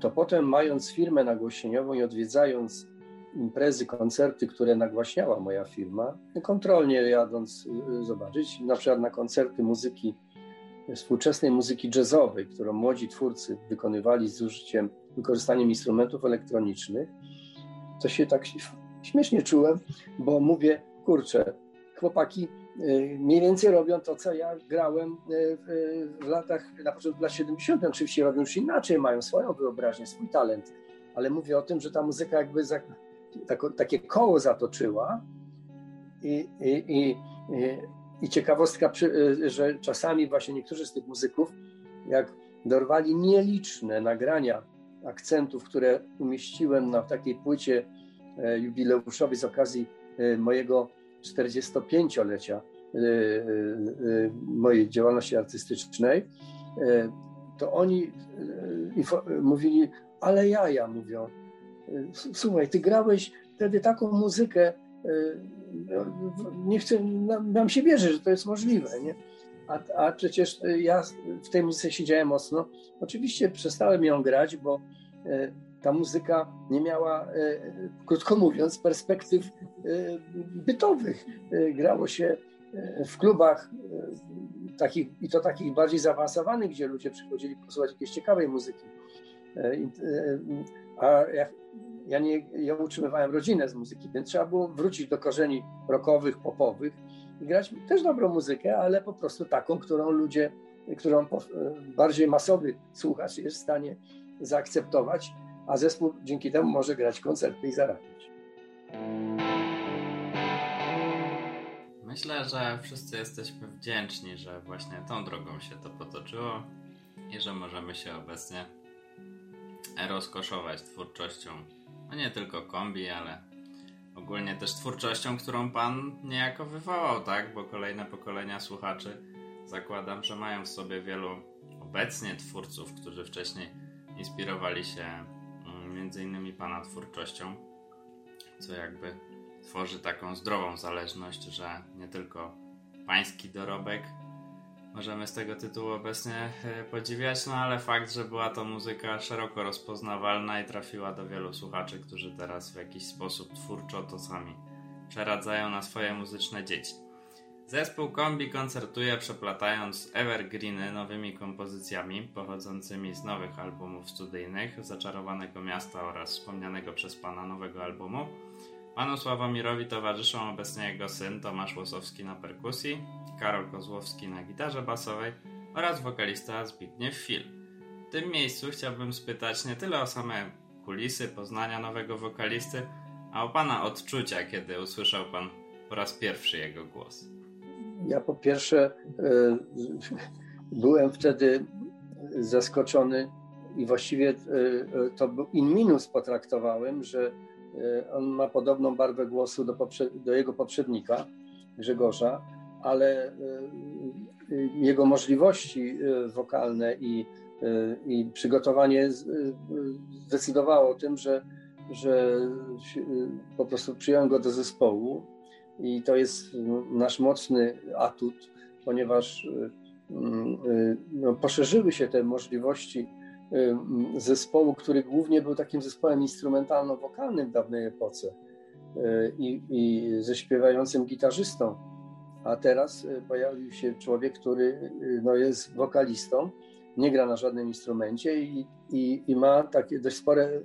to potem mając firmę nagłośnieniową i odwiedzając imprezy, koncerty, które nagłaśniała moja firma, kontrolnie jadąc e, zobaczyć, na przykład na koncerty muzyki, współczesnej muzyki jazzowej, którą młodzi twórcy wykonywali z użyciem, wykorzystaniem instrumentów elektronicznych, to się tak śmiesznie czułem, bo mówię, kurczę, chłopaki Y, mniej więcej robią to, co ja grałem y, w latach, na początku lat 70. Oczywiście robią już inaczej, mają swoją wyobraźnię, swój talent, ale mówię o tym, że ta muzyka jakby za, tako, takie koło zatoczyła i, i, i, i ciekawostka, y, że czasami właśnie niektórzy z tych muzyków, jak dorwali nieliczne nagrania akcentów, które umieściłem na takiej płycie jubileuszowej z okazji mojego 45-lecia y, y, y, mojej działalności artystycznej, to oni mówili, ale jaja, mówią. Słuchaj, ty grałeś wtedy taką muzykę, nie chcę, nam się wierzy, że to jest możliwe, nie? A, a przecież ja w tej muzyce siedziałem mocno. Oczywiście przestałem ją grać, bo ta muzyka nie miała, e, krótko mówiąc, perspektyw e, bytowych. E, grało się w klubach takich, i to takich bardziej zaawansowanych, gdzie ludzie przychodzili posłuchać jakiejś ciekawej muzyki. A ja, ja, nie, ja utrzymywałem rodzinę z muzyki, więc trzeba było wrócić do korzeni rockowych, popowych i grać też dobrą muzykę, ale po prostu taką, którą ludzie którą bardziej masowy słuchacz jest w stanie zaakceptować, a zespół dzięki temu może grać koncerty i zarabiać. Myślę, że wszyscy jesteśmy wdzięczni, że właśnie tą drogą się to potoczyło i że możemy się obecnie rozkoszować twórczością, no nie tylko kombi, ale ogólnie też twórczością, którą pan niejako wywołał, tak? Bo kolejne pokolenia słuchaczy zakładam, że mają w sobie wielu obecnie twórców, którzy wcześniej inspirowali się między innymi pana twórczością, co jakby tworzy taką zdrową zależność, że nie tylko pański dorobek możemy z tego tytułu obecnie e, podziwiać, no ale fakt, że była to muzyka szeroko rozpoznawalna i trafiła do wielu słuchaczy, którzy teraz w jakiś sposób twórczo to sami przeradzają na swoje muzyczne dzieci. Zespół Kombi koncertuje przeplatając evergreeny nowymi kompozycjami pochodzącymi z nowych albumów studyjnych Zaczarowanego Miasta oraz wspomnianego przez pana nowego albumu. Panu Sławomirowi towarzyszą obecnie jego syn Tomasz Łosowski na perkusji, Karol Kozłowski na gitarze basowej oraz wokalista Zbigniew Fil. W tym miejscu chciałbym spytać nie tyle o same kulisy poznania nowego wokalisty, a o pana odczucia, kiedy usłyszał pan po raz pierwszy jego głos. Ja po pierwsze e, byłem wtedy zaskoczony i właściwie e, to in minus potraktowałem, że e, on ma podobną barwę głosu do, do jego poprzednika, Grzegorza, ale jego możliwości wokalne i, i przygotowanie zdecydowało o tym, że, że po prostu przyjąłem go do zespołu i to jest nasz mocny atut, ponieważ y, y, no, poszerzyły się te możliwości y, zespołu, który głównie był takim zespołem instrumentalno-wokalnym w dawnej epoce i, i ze śpiewającym gitarzystą. A teraz pojawił się człowiek, który no, jest wokalistą, nie gra na żadnym instrumencie i, i, i, ma takie dość spore,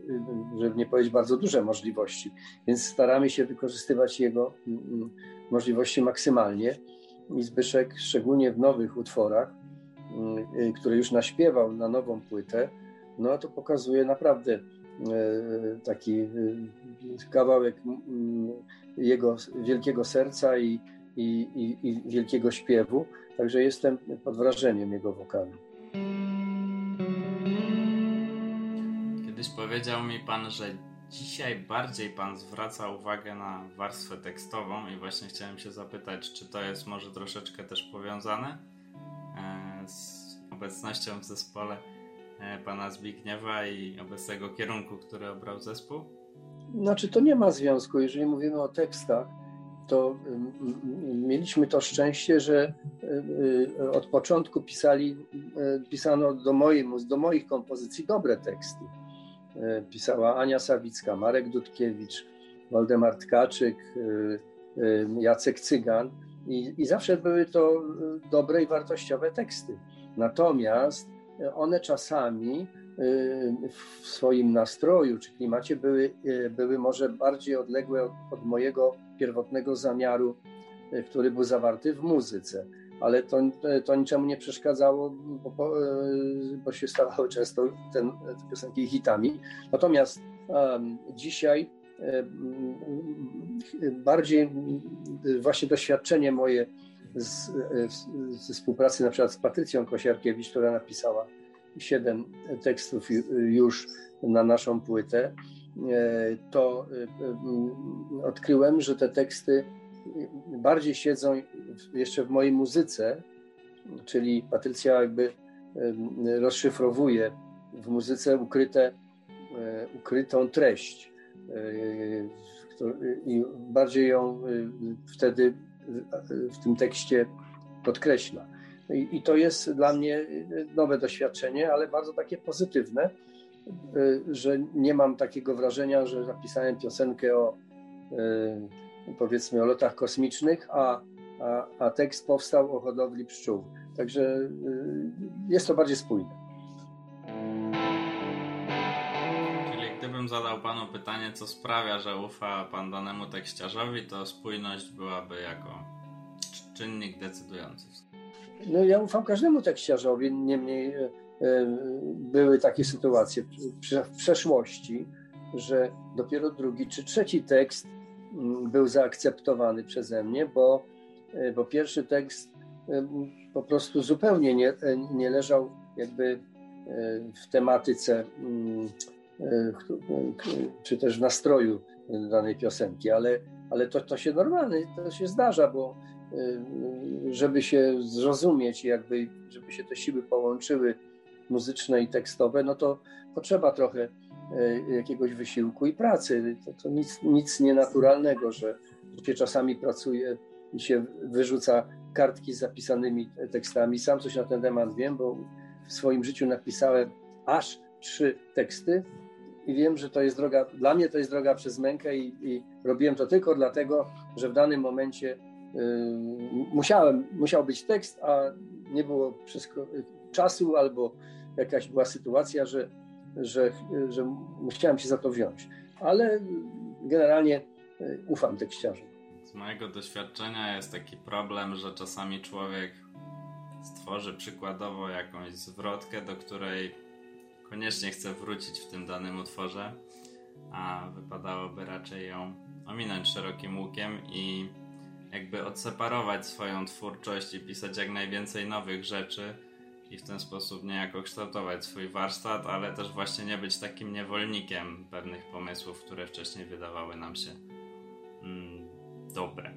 żeby nie powiedzieć bardzo duże możliwości. Więc staramy się wykorzystywać jego mm, mm, możliwości maksymalnie. I Zbyszek, szczególnie w nowych utworach, mm, y, które już naśpiewał na nową płytę, no to pokazuje naprawdę y, taki y, kawałek jego wielkiego serca i, i, i wielkiego śpiewu. Także jestem pod wrażeniem jego wokalu. Kiedyś powiedział mi pan, że dzisiaj bardziej pan zwraca uwagę na warstwę tekstową i właśnie chciałem się zapytać, czy to jest może troszeczkę też powiązane e, z obecnością w zespole e, pana Zbigniewa i obecnego kierunku, który obrał zespół? Znaczy to nie ma związku, jeżeli mówimy o tekstach, to mieliśmy to szczęście, że y, od początku pisali, pisano do, do moich kompozycji dobre teksty. Pisała Ania Sawicka, Marek Dudkiewicz, Waldemar Tkaczyk, Jacek Cygan i, i zawsze były to dobre i wartościowe teksty. Natomiast one czasami w swoim nastroju czy klimacie były, były może bardziej odległe od, od mojego pierwotnego zamiaru, e, który był zawarty w muzyce. Ale to, to niczemu nie przeszkadzało, bo, bo się stawały <laughs> często ten, te piosenki hitami. Natomiast um, dzisiaj um, bardziej właśnie doświadczenie moje z, ze współpracy na przykład z Patrycją Kosiarkiewicz, która napisała siedem tekstów już na naszą płytę, E, to e, e, odkryłem, że te teksty bardziej siedzą jeszcze w mojej muzyce, czyli Patrycja jakby rozszyfrowuje w muzyce ukryte, ukrytą treść i bardziej ją wtedy w tym tekście podkreśla. I, to jest dla mnie nowe doświadczenie, ale bardzo takie pozytywne, że nie mam takiego wrażenia, że napisałem piosenkę o powiedzmy o lotach kosmicznych, a, a, a tekst powstał o hodowli pszczół. Także y, jest to bardziej spójne. Czyli gdybym zadał panu pytanie, co sprawia, że ufa pan danemu tekściarzowi, to spójność byłaby jako czynnik decydujący. No ja ufam każdemu tekściarzowi, niemniej e, były takie sytuacje w przeszłości, że dopiero drugi czy trzeci tekst był zaakceptowany przeze mnie, bo, bo pierwszy tekst po prostu zupełnie nie, nie leżał jakby w tematyce mm, czy też w nastroju danej piosenki, ale, ale to, to się normalnie, to się zdarza, bo żeby się zrozumieć, jakby, żeby się te siły połączyły muzyczne i tekstowe, no to potrzeba trochę jakiegoś wysiłku i pracy. To, to nic, nic nienaturalnego, że się czasami pracuje i się wyrzuca kartki z zapisanymi tekstami. Sam coś na ten temat wiem, bo w swoim życiu napisałem aż trzy teksty i wiem, że to jest droga, dla mnie to jest droga przez mękę i, i robiłem to tylko dlatego, że w danym momencie y, musiałem, musiał być tekst, a nie było czasu albo jakaś była sytuacja, że, że, że musiałem się za to wziąć. Ale generalnie y, ufam tekściarzom. Z mojego doświadczenia jest taki problem, że czasami człowiek stworzy przykładowo jakąś zwrotkę, do której koniecznie chce wrócić w tym danym utworze, a wypadałoby raczej ją ominąć szerokim łukiem i jakby odseparować swoją twórczość i pisać jak najwięcej nowych rzeczy i w ten sposób niejako kształtować swój warsztat, ale też właśnie nie być takim niewolnikiem pewnych pomysłów, które wcześniej wydawały nam się mm, dobre.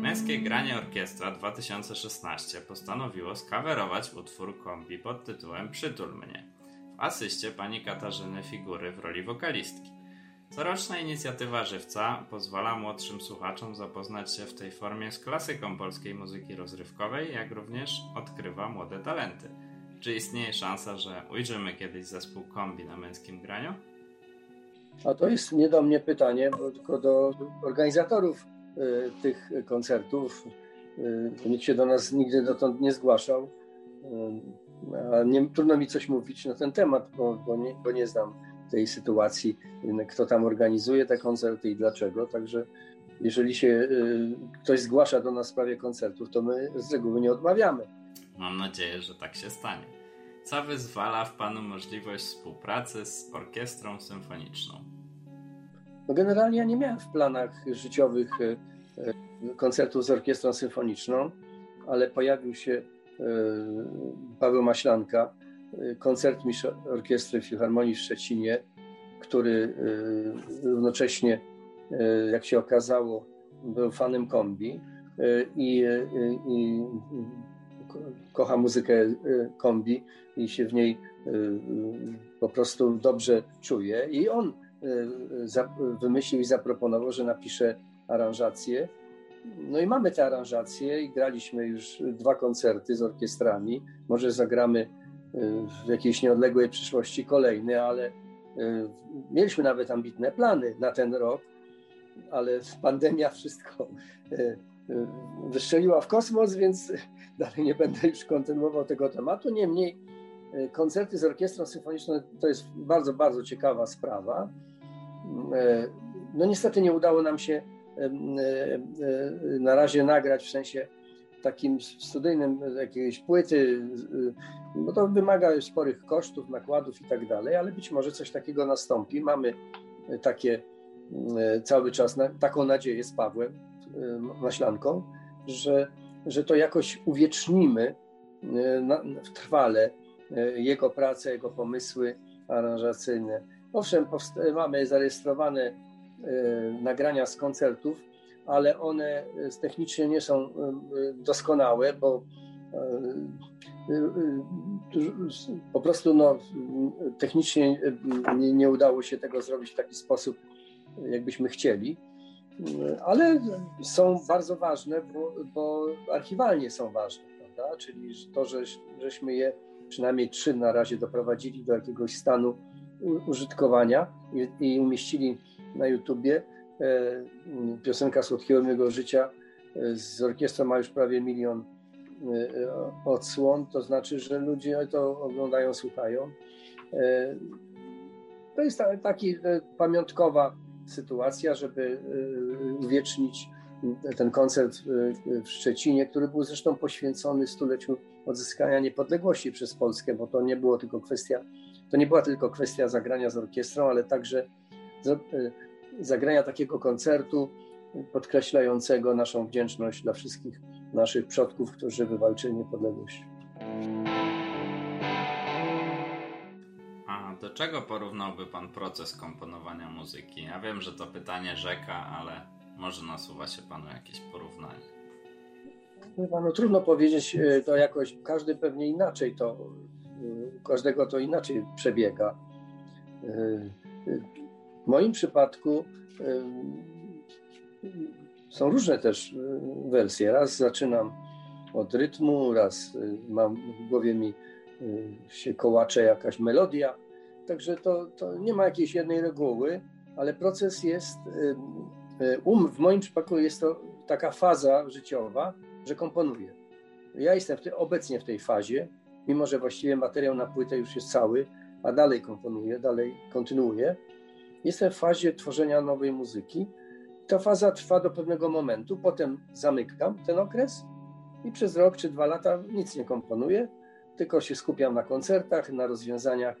Męskie Granie Orkiestra 2016 postanowiło skawerować utwór kombi pod tytułem Przytul mnie w asyście pani Katarzyny Figury w roli wokalistki. Coroczna inicjatywa Żywca pozwala młodszym słuchaczom zapoznać się w tej formie z klasyką polskiej muzyki rozrywkowej, jak również odkrywa młode talenty. Czy istnieje szansa, że ujrzymy kiedyś zespół kombi na męskim graniu? A to jest nie do mnie pytanie, bo tylko do organizatorów y, tych koncertów. Y, nikt się do nas nigdy dotąd nie zgłaszał. Y, nie, trudno mi coś mówić na ten temat, bo, bo, nie, bo nie znam tej sytuacji, kto tam organizuje te koncerty i dlaczego. Także jeżeli się ktoś zgłasza do nas w sprawie koncertów, to my z reguły nie odmawiamy. Mam nadzieję, że tak się stanie co wyzwala w Panu możliwość współpracy z orkiestrą symfoniczną? No generalnie ja nie miałem w planach życiowych e, koncertów z orkiestrą symfoniczną, ale pojawił się Paweł Maślanka, koncertmistrz orkiestry Filharmonii w Szczecinie, który równocześnie, jak się okazało, był fanem kombi i, i kocha muzykę y, kombi i się w niej y, y, po prostu dobrze czuje. I on wymyślił i zaproponował, że napisze aranżację. No i mamy te aranżacje i graliśmy już dwa koncerty z orkiestrami. Może zagramy w jakiejś nieodległej przyszłości kolejny, ale mieliśmy nawet ambitne plany na ten rok, ale pandemia wszystko wystrzeliła w kosmos, więc dalej nie będę już kontynuował tego tematu. Niemniej koncerty z orkiestrą symfoniczną to jest bardzo, bardzo ciekawa sprawa. No niestety nie udało nam się na razie nagrać w sensie takim studyjnym jakiejś płyty, no to wymaga sporych kosztów, nakładów i tak dalej, ale być może coś takiego nastąpi. Mamy takie cały czas taką nadzieję z Pawłem Maślanką, że że to jakoś uwiecznimy e, trwale jego pracę, jego pomysły aranżacyjne. Owszem, mamy zarejestrowane nagrania z koncertów, ale one technicznie nie są doskonałe, bo po prostu no, technicznie nie, nie udało się tego zrobić w taki sposób, jakbyśmy chcieli ale są bardzo ważne, bo, bo archiwalnie są ważne, prawda? Czyli to, że, żeśmy je przynajmniej trzy na razie doprowadzili do jakiegoś stanu użytkowania i, i umieścili na YouTubie. E, piosenka Słodkiego Mego Życia e, z orkiestrą ma już prawie milion e, odsłon, to znaczy, że ludzie to oglądają, słuchają. To jest taki pamiątkowa sytuacja, żeby uwiecznić ten koncert w Szczecinie, który był zresztą poświęcony stuleciu odzyskania niepodległości przez Polskę, bo to nie było tylko kwestia, to nie była tylko kwestia zagrania z orkiestrą, ale także zagrania takiego koncertu podkreślającego naszą wdzięczność dla wszystkich naszych przodków, którzy wywalczyli niepodległość. A do czego porównałby Pan proces komponowania muzyki? Ja wiem, że to pytanie rzeka, ale może nasuwa się Panu jakieś porównanie. No, trudno powiedzieć, e, to jakoś każdy pewnie inaczej to, e, każdego to inaczej przebiega. E, w moim przypadku są różne też wersje. Raz zaczynam od rytmu, raz y, mam w głowie mi y, się kołacze jakaś melodia. Także to, to nie ma jakiejś jednej reguły, ale proces jest, um, w moim przypadku jest to taka faza życiowa, że komponuję. Ja jestem w obecnie w tej fazie, mimo że właściwie materiał na płytę już jest cały, a dalej komponuję, dalej kontynuuję. Jestem w fazie tworzenia nowej muzyki ta faza trwa do pewnego momentu, potem zamykam ten okres i przez rok czy dwa lata nic nie komponuję, tylko się skupiam na koncertach, na rozwiązaniach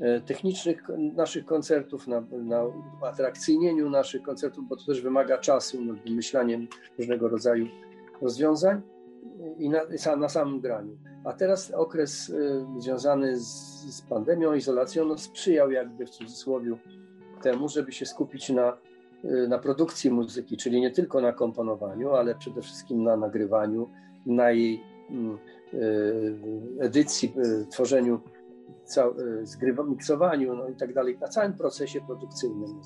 e, technicznych naszych koncertów, na, na atrakcyjnieniu naszych koncertów, bo to też wymaga czasu nad myślaniem różnego rodzaju rozwiązań i na, na samym graniu. A teraz okres y, związany z, z pandemią, izolacją, no sprzyjał jakby w cudzysłowie temu, żeby się skupić na Y, na produkcji muzyki, czyli nie tylko na komponowaniu, ale przede wszystkim na nagrywaniu, na jej mm, y, edycji, y, tworzeniu, miksowaniu no i tak dalej, na całym procesie produkcyjnym.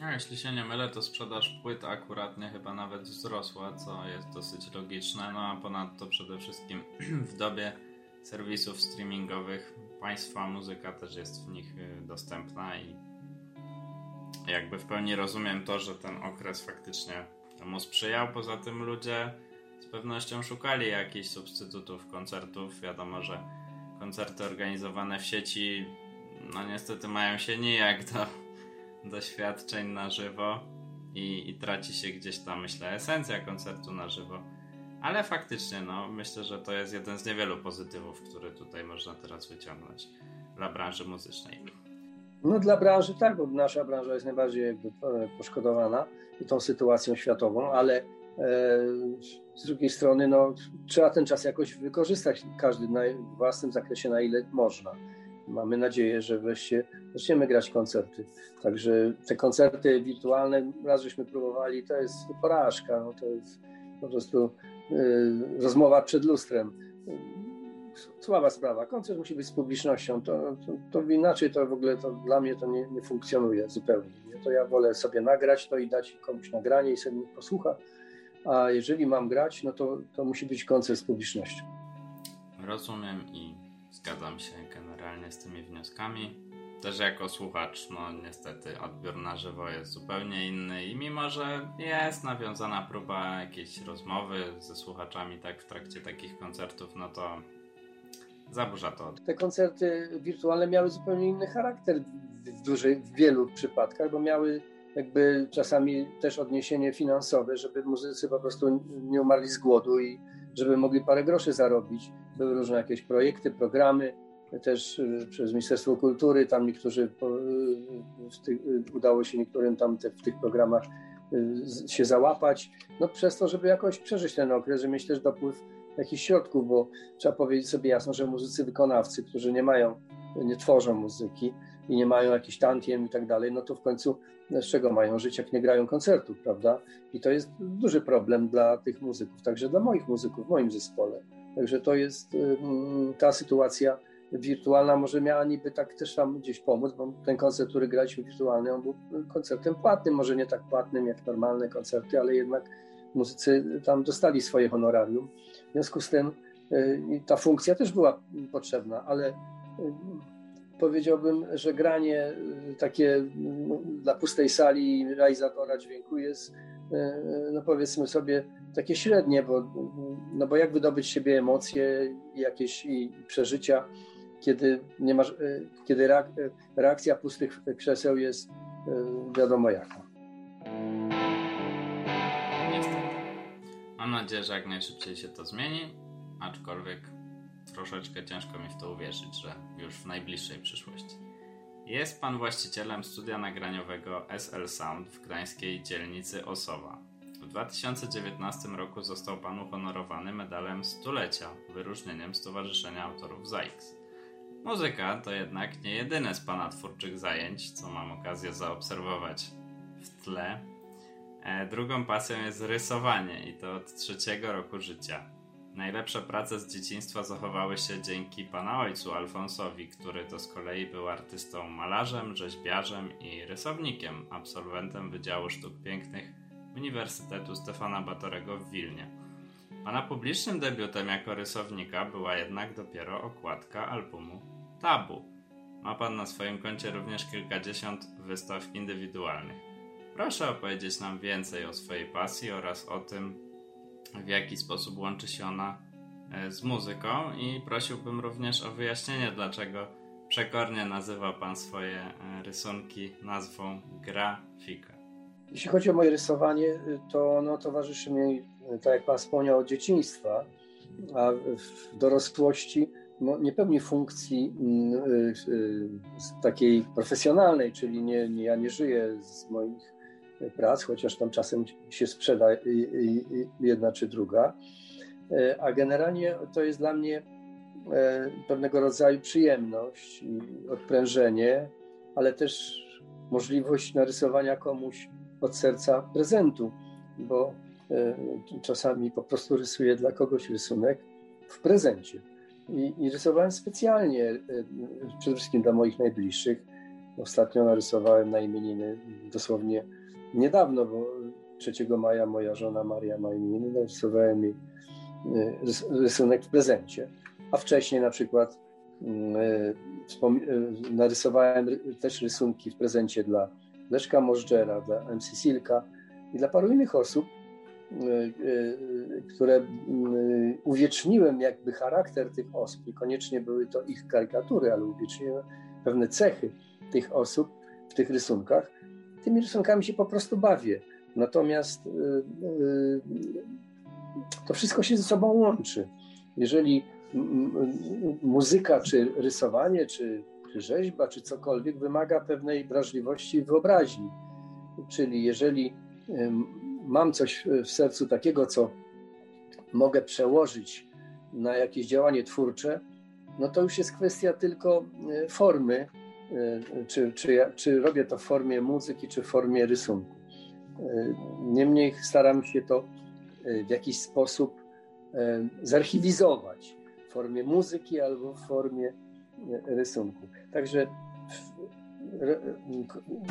No, jeśli się nie mylę, to sprzedaż płyt akuratnie chyba nawet wzrosła, co jest dosyć logiczne, no a ponadto przede wszystkim <clears throat> w dobie serwisów streamingowych państwa muzyka też jest w nich y, dostępna i jakby w pełni rozumiem to, że ten okres faktycznie temu sprzyjał. Poza tym ludzie z pewnością szukali jakichś substytutów koncertów. Wiadomo, że koncerty organizowane w sieci no niestety mają się nijak do doświadczeń na żywo i, i traci się gdzieś tam, myślę, esencja koncertu na żywo. Ale faktycznie, no, myślę, że to jest jeden z niewielu pozytywów, które tutaj można teraz wyciągnąć dla branży muzycznej. No dla branży tak, bo nasza branża jest najbardziej jakby e, poszkodowana tą sytuacją światową, ale e, z drugiej strony no, trzeba ten czas jakoś wykorzystać, każdy na własnym zakresie, na ile można. Mamy nadzieję, że wreszcie zaczniemy grać koncerty. Także te koncerty wirtualne, raz żeśmy próbowali, to jest porażka, no, to jest po prostu rozmowa przed lustrem. Słaba sprawa. Koncert musi być z publicznością. To, to, to inaczej to w ogóle to dla mnie to nie, nie funkcjonuje zupełnie. Nie? To ja wolę sobie nagrać to i dać komuś nagranie i sobie posłucha. A jeżeli mam grać, no to, to musi być koncert z publicznością. Rozumiem i zgadzam się generalnie z tymi wnioskami też jako słuchacz, no niestety odbiór na żywo jest zupełnie inny i mimo, że jest nawiązana próba jakiejś rozmowy ze słuchaczami tak w trakcie takich koncertów, no to zaburza to. Te koncerty wirtualne miały zupełnie inny charakter w, dużej, w wielu przypadkach, bo miały jakby czasami też odniesienie finansowe, żeby muzycy po prostu nie umarli z głodu i żeby mogli parę groszy zarobić. Były różne jakieś projekty, programy, też y, przez Ministerstwo Kultury, tam niektórzy, y, y, udało się niektórym tam te, w tych programach się załapać, no przez to, żeby jakoś przeżyć ten okres, żeby mieć też dopływ jakichś środków, bo trzeba powiedzieć sobie jasno, że muzycy wykonawcy, którzy nie mają, nie tworzą muzyki i nie mają jakichś tantiem i tak dalej, no to w końcu z czego mają żyć, jak nie grają koncertów, prawda? I to jest duży problem dla tych muzyków, także dla moich muzyków, w moim zespole. Także to jest ta sytuacja, wirtualna może miała niby tak też tam gdzieś pomóc, bo ten koncert, który graliśmy wirtualny, on był koncertem płatnym, może nie tak płatnym jak normalne koncerty, ale jednak muzycy tam dostali swoje honorarium. W związku z tym y, ta funkcja też była potrzebna, ale y, powiedziałbym, że granie y, takie dla pustej sali realizatora dźwięku jest, no powiedzmy sobie, takie średnie, bo, no bo jak wydobyć z siebie emocje, jakieś i przeżycia, kiedy, nie masz, e, kiedy reakcja pustych krzeseł jest wiadomo jaka. Niestety. Mam nadzieję, że jak najszybciej się to zmieni, aczkolwiek troszeczkę ciężko mi w to uwierzyć, że już w najbliższej przyszłości. Jest pan właścicielem studia nagraniowego SL Sound w gdańskiej dzielnicy Osowa. W 2019 roku został pan uhonorowany medalem stulecia, wyróżnieniem Stowarzyszenia Autorów ZAIKS. Muzyka to jednak nie jedyne z pana twórczych zajęć, co mam okazję zaobserwować w tle. E, drugą pasją jest rysowanie i to od trzeciego roku życia. Najlepsze prace z dzieciństwa zachowały się dzięki pana ojcu Alfonsowi, który to z kolei był artystą malarzem, rzeźbiarzem i rysownikiem, absolwentem Wydziału Sztuk Pięknych Uniwersytetu Stefana Batorego w Wilnie. Pana publicznym debiutem jako rysownika była jednak dopiero okładka albumu Tabu. Ma pan na swoim koncie również kilkadziesiąt wystaw indywidualnych. Proszę opowiedzieć nam więcej o swojej pasji oraz o tym, w jaki sposób łączy się ona e, z muzyką i prosiłbym również o wyjaśnienie, dlaczego przekornie nazywa Pan swoje e, rysunki nazwą grafika. Jeśli chodzi o moje rysowanie, to ono towarzyszy mi, tak jak Pan wspomniał, od dzieciństwa, a w dorosłości no, nie pełni funkcji y, y, takiej profesjonalnej, czyli nie, nie, ja nie żyję z moich prac, chociaż tam czasem się sprzeda jedna czy druga. E, a generalnie to jest dla mnie e, pewnego rodzaju przyjemność i odprężenie, ale też możliwość narysowania komuś od serca prezentu, bo e, czasami po prostu rysuję dla kogoś rysunek w prezencie. I, i rysowałem specjalnie, przede wszystkim dla moich najbliższych. Ostatnio narysowałem na imieniny dosłownie niedawno, bo 3 maja moja żona Maria ma imieniny, narysowałem jej y, rysunek w prezencie. A wcześniej na przykład mm, narysowałem też rysunki w prezencie dla Leszka Możdżera, dla MC Silka i dla paru innych osób, które uwieczniłem jakby charakter tych osób. Niekoniecznie były to ich karykatury, ale uwieczniłem pewne cechy tych osób w tych rysunkach tymi rysunkami się po prostu bawię. Natomiast to wszystko się ze sobą łączy. Jeżeli muzyka, czy rysowanie, czy, rzeźba, czy cokolwiek wymaga pewnej wrażliwości i wyobraźni. Czyli jeżeli mam coś w sercu takiego, co mogę przełożyć na jakieś działanie twórcze, no to już jest kwestia tylko y, formy, Y, czy, czy, ja, czy robię to w formie muzyki, czy w formie rysunku. Niemniej staram się to w jakiś sposób zarchiwizować w formie muzyki albo w formie rysunku. Także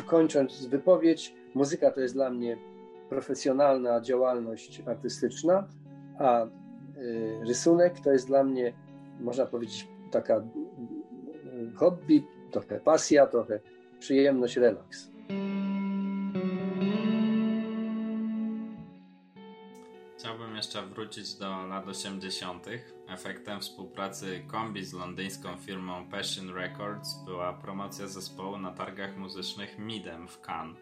kończąc wypowiedź, muzyka to jest dla mnie profesjonalna działalność artystyczna, a rysunek to jest dla mnie, można powiedzieć, taka hobby, trochę pasja, trochę przyjemność, relaks. Chciałbym jeszcze wrócić do lat 80. Efektem współpracy kombi z londyńską firmą Passion Records była promocja zespołu na targach muzycznych Midem w Cannes,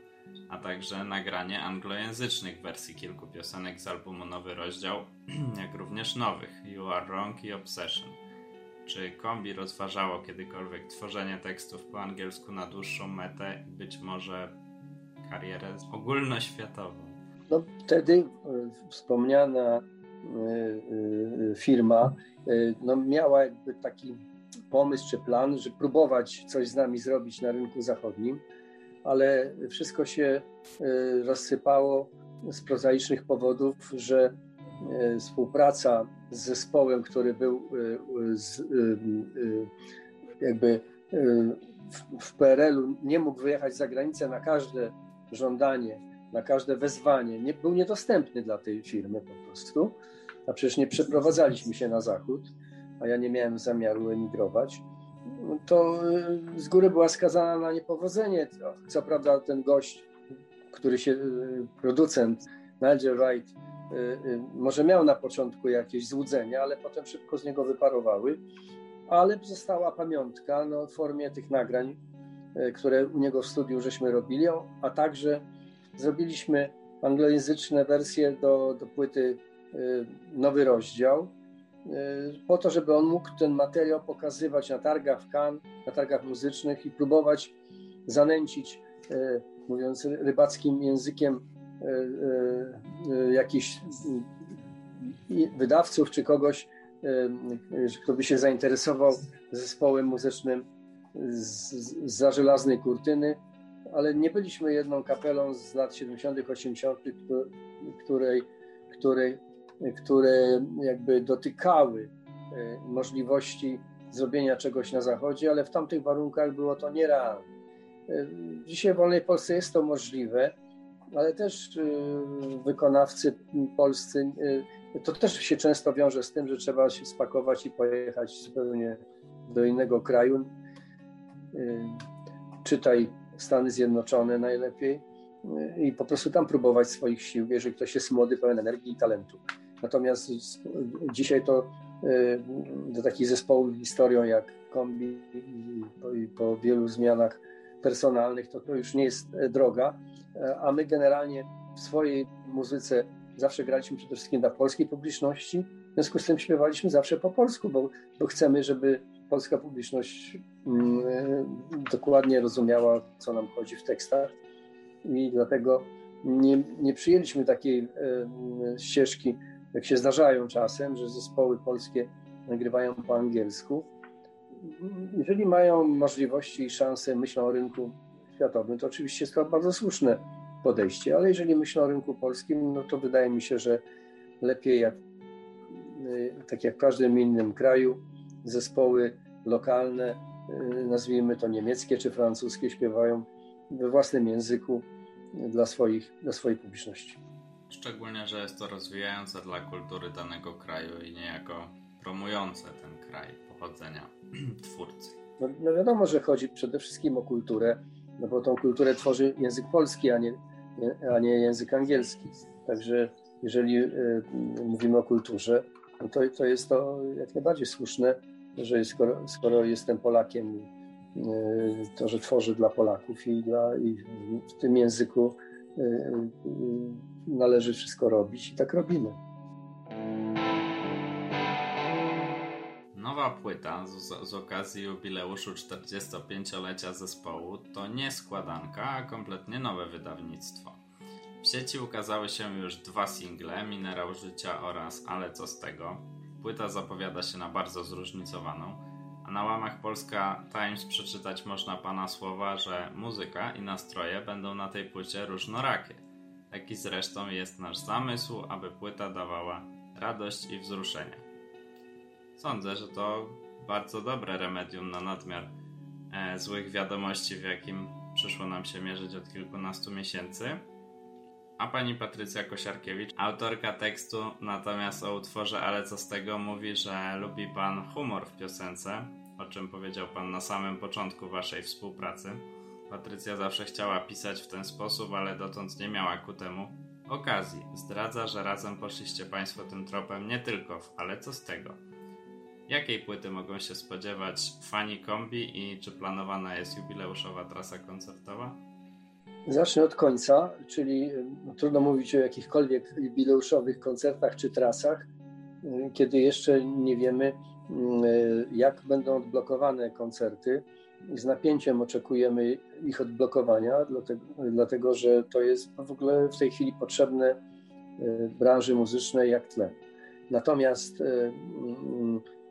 a także nagranie anglojęzycznych wersji kilku piosenek z albumu Nowy Rozdział, <clears throat> jak również nowych You Are Wrong i Obsession. Czy kombi rozważało kiedykolwiek tworzenie tekstów po angielsku na dłuższą metę i być może karierę ogólnoświatową? No, wtedy e, wspomniana e, e, firma no, miała jakby taki pomysł czy plan, że próbować coś z nami zrobić na rynku zachodnim, ale wszystko się rozsypało z prozaicznych powodów, że współpraca z zespołem, który był y, z, y, y, jakby w PRL-u nie mógł wyjechać za granicę na każde żądanie, na każde wezwanie, nie, był niedostępny dla tej firmy po prostu. A przecież nie przeprowadzaliśmy się na zachód, a ja nie miałem zamiaru emigrować. To z góry była skazana na niepowodzenie. Co prawda ten gość, który się, producent Nigel Wright, Y, y, może miał na początku jakieś złudzenia, ale potem szybko z niego wyparowały. Ale została pamiątka no, w formie tych nagrań które u niego w studiu żeśmy robili, a także zrobiliśmy anglojęzyczne wersje do, do płyty Nowy Rozdział, po to, żeby on mógł ten materiał pokazywać na targach w Cannes, na targach muzycznych i próbować zanęcić, mówiąc rybackim językiem, jakichś wydawców czy kogoś, kto by się zainteresował zespołem muzycznym za żelaznej kurtyny, ale nie byliśmy jedną kapelą z lat 70., 80., której, której, które jakby dotykały e, możliwości zrobienia czegoś na zachodzie, ale w tamtych warunkach było to nierealne. E, dzisiaj w wolnej Polsce jest to możliwe, ale też e, wykonawcy polscy to też się często wiąże z tym, że trzeba się spakować i pojechać zupełnie do innego kraju. Czytaj Stany Zjednoczone najlepiej i po prostu tam próbować swoich sił, jeżeli ktoś jest młody, pełen energii i talentu. Natomiast dzisiaj to y, do takich zespołów historią jak Kombi i po wielu zmianach personalnych to, to już nie jest droga, a my generalnie w swojej muzyce zawsze graliśmy przede wszystkim dla polskiej publiczności, w związku z tym śpiewaliśmy zawsze po polsku, bo, bo chcemy, żeby polska publiczność mm, dokładnie rozumiała, co nam chodzi w tekstach. I dlatego nie, nie przyjęliśmy takiej e, ścieżki, jak się zdarzają czasem, że zespoły polskie nagrywają po angielsku. Jeżeli mają możliwości i szanse, myślą o rynku światowym, to oczywiście jest to bardzo słuszne podejście, ale jeżeli myślę o rynku polskim, no to wydaje mi się, że lepiej jak, y, tak jak w każdym innym kraju, zespoły lokalne, y, nazwijmy to niemieckie czy francuskie, śpiewają we własnym języku dla, swoich, dla swojej publiczności. Szczególnie, że jest to rozwijające dla kultury danego kraju i niejako promujące ten kraj pochodzenia <clears throat> twórcy. No, no wiadomo, że chodzi przede wszystkim o kulturę, no bo tą kulturę tworzy język polski, a nie, a nie język angielski. Także jeżeli y, mówimy o kulturze, no to, to jest to jak najbardziej słuszne, że skoro, skoro jestem Polakiem, y, to że tworzę dla Polaków i, dla, i w tym języku należy wszystko robić i tak robimy. Nowa płyta z, z, okazji jubileuszu 45-lecia zespołu to nie składanka, a kompletnie nowe wydawnictwo. W sieci ukazały się już dwa single, Minerał Życia oraz Ale co z tego. Płyta zapowiada się na bardzo zróżnicowaną, a na łamach Polska Times przeczytać można pana słowa, że muzyka i nastroje będą na tej płycie różnorakie. Taki zresztą jest nasz zamysł, aby płyta dawała radość i wzruszenie. Sądzę, że to bardzo dobre remedium na nadmiar e, złych wiadomości, w jakim przyszło nam się mierzyć od kilkunastu miesięcy. A pani Patrycja Kosiarkiewicz, autorka tekstu, natomiast o utworze Ale co z tego mówi, że lubi pan humor w piosence, o czym powiedział pan na samym początku waszej współpracy. Patrycja zawsze chciała pisać w ten sposób, ale dotąd nie miała ku temu okazji. Zdradza, że razem poszliście państwo tym tropem nie tylko w Ale co z tego. Jakiej płyty mogą się spodziewać fani kombi i czy planowana jest jubileuszowa trasa koncertowa? Zacznę od końca, czyli no, trudno mówić o jakichkolwiek jubileuszowych koncertach czy trasach, y, kiedy jeszcze nie wiemy, y, jak będą odblokowane koncerty. Z napięciem oczekujemy ich odblokowania, dlatego, dlatego że to jest w ogóle w tej chwili potrzebne y, branży muzycznej jak tlen. Natomiast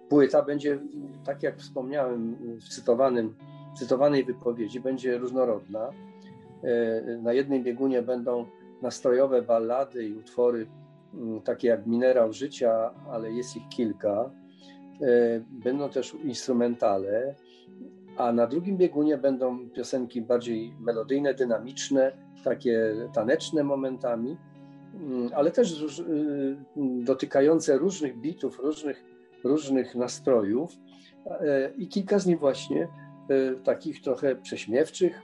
płyta będzie, tak jak wspomniałem w cytowanym, cytowanej wypowiedzi, będzie różnorodna. E, na jednym biegunie będą nastrojowe ballady i utwory mm, takie jak Minerał Życia, ale jest ich kilka. E, będą też instrumentale, a na drugim biegunie będą piosenki bardziej melodyjne, dynamiczne, takie taneczne momentami, mm, ale też y, dotykające różnych bitów, różnych różnych nastrojów e, i kilka z nich właśnie takich trochę prześmiewczych.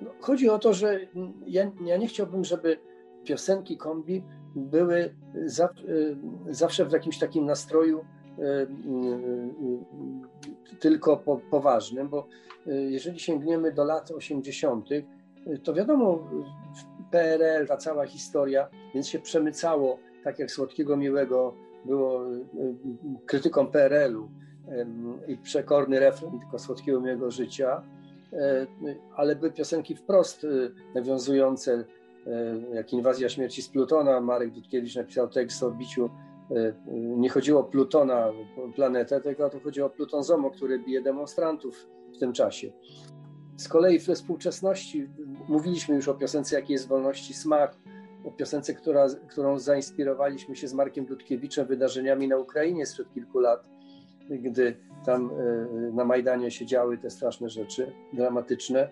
No, chodzi o to, że ja, ja nie chciałbym, żeby piosenki kombi były za, e, zawsze w jakimś takim nastroju tylko po, poważnym, bo jeżeli sięgniemy do lat 80., to wiadomo, PRL, ta cała historia, więc się przemycało, tak jak Słodkiego Miłego było krytyką PRL-u i przekorny refren tylko Słodkiego Miłego Życia, ale były piosenki wprost nawiązujące E, jak Inwazja Śmierci z Plutona, Marek Dudkiewicz napisał tekst o biciu, e, nie chodziło o Plutona, planetę, tylko to chodziło o Pluton Zomo, który bije demonstrantów w tym czasie. Z kolei we współczesności mówiliśmy już o piosence Jakiej jest wolności smak, o piosence, która, którą zainspirowaliśmy się z Markiem Dudkiewiczem wydarzeniami na Ukrainie sprzed kilku lat, gdy tam e, na Majdanie się działy te straszne rzeczy dramatyczne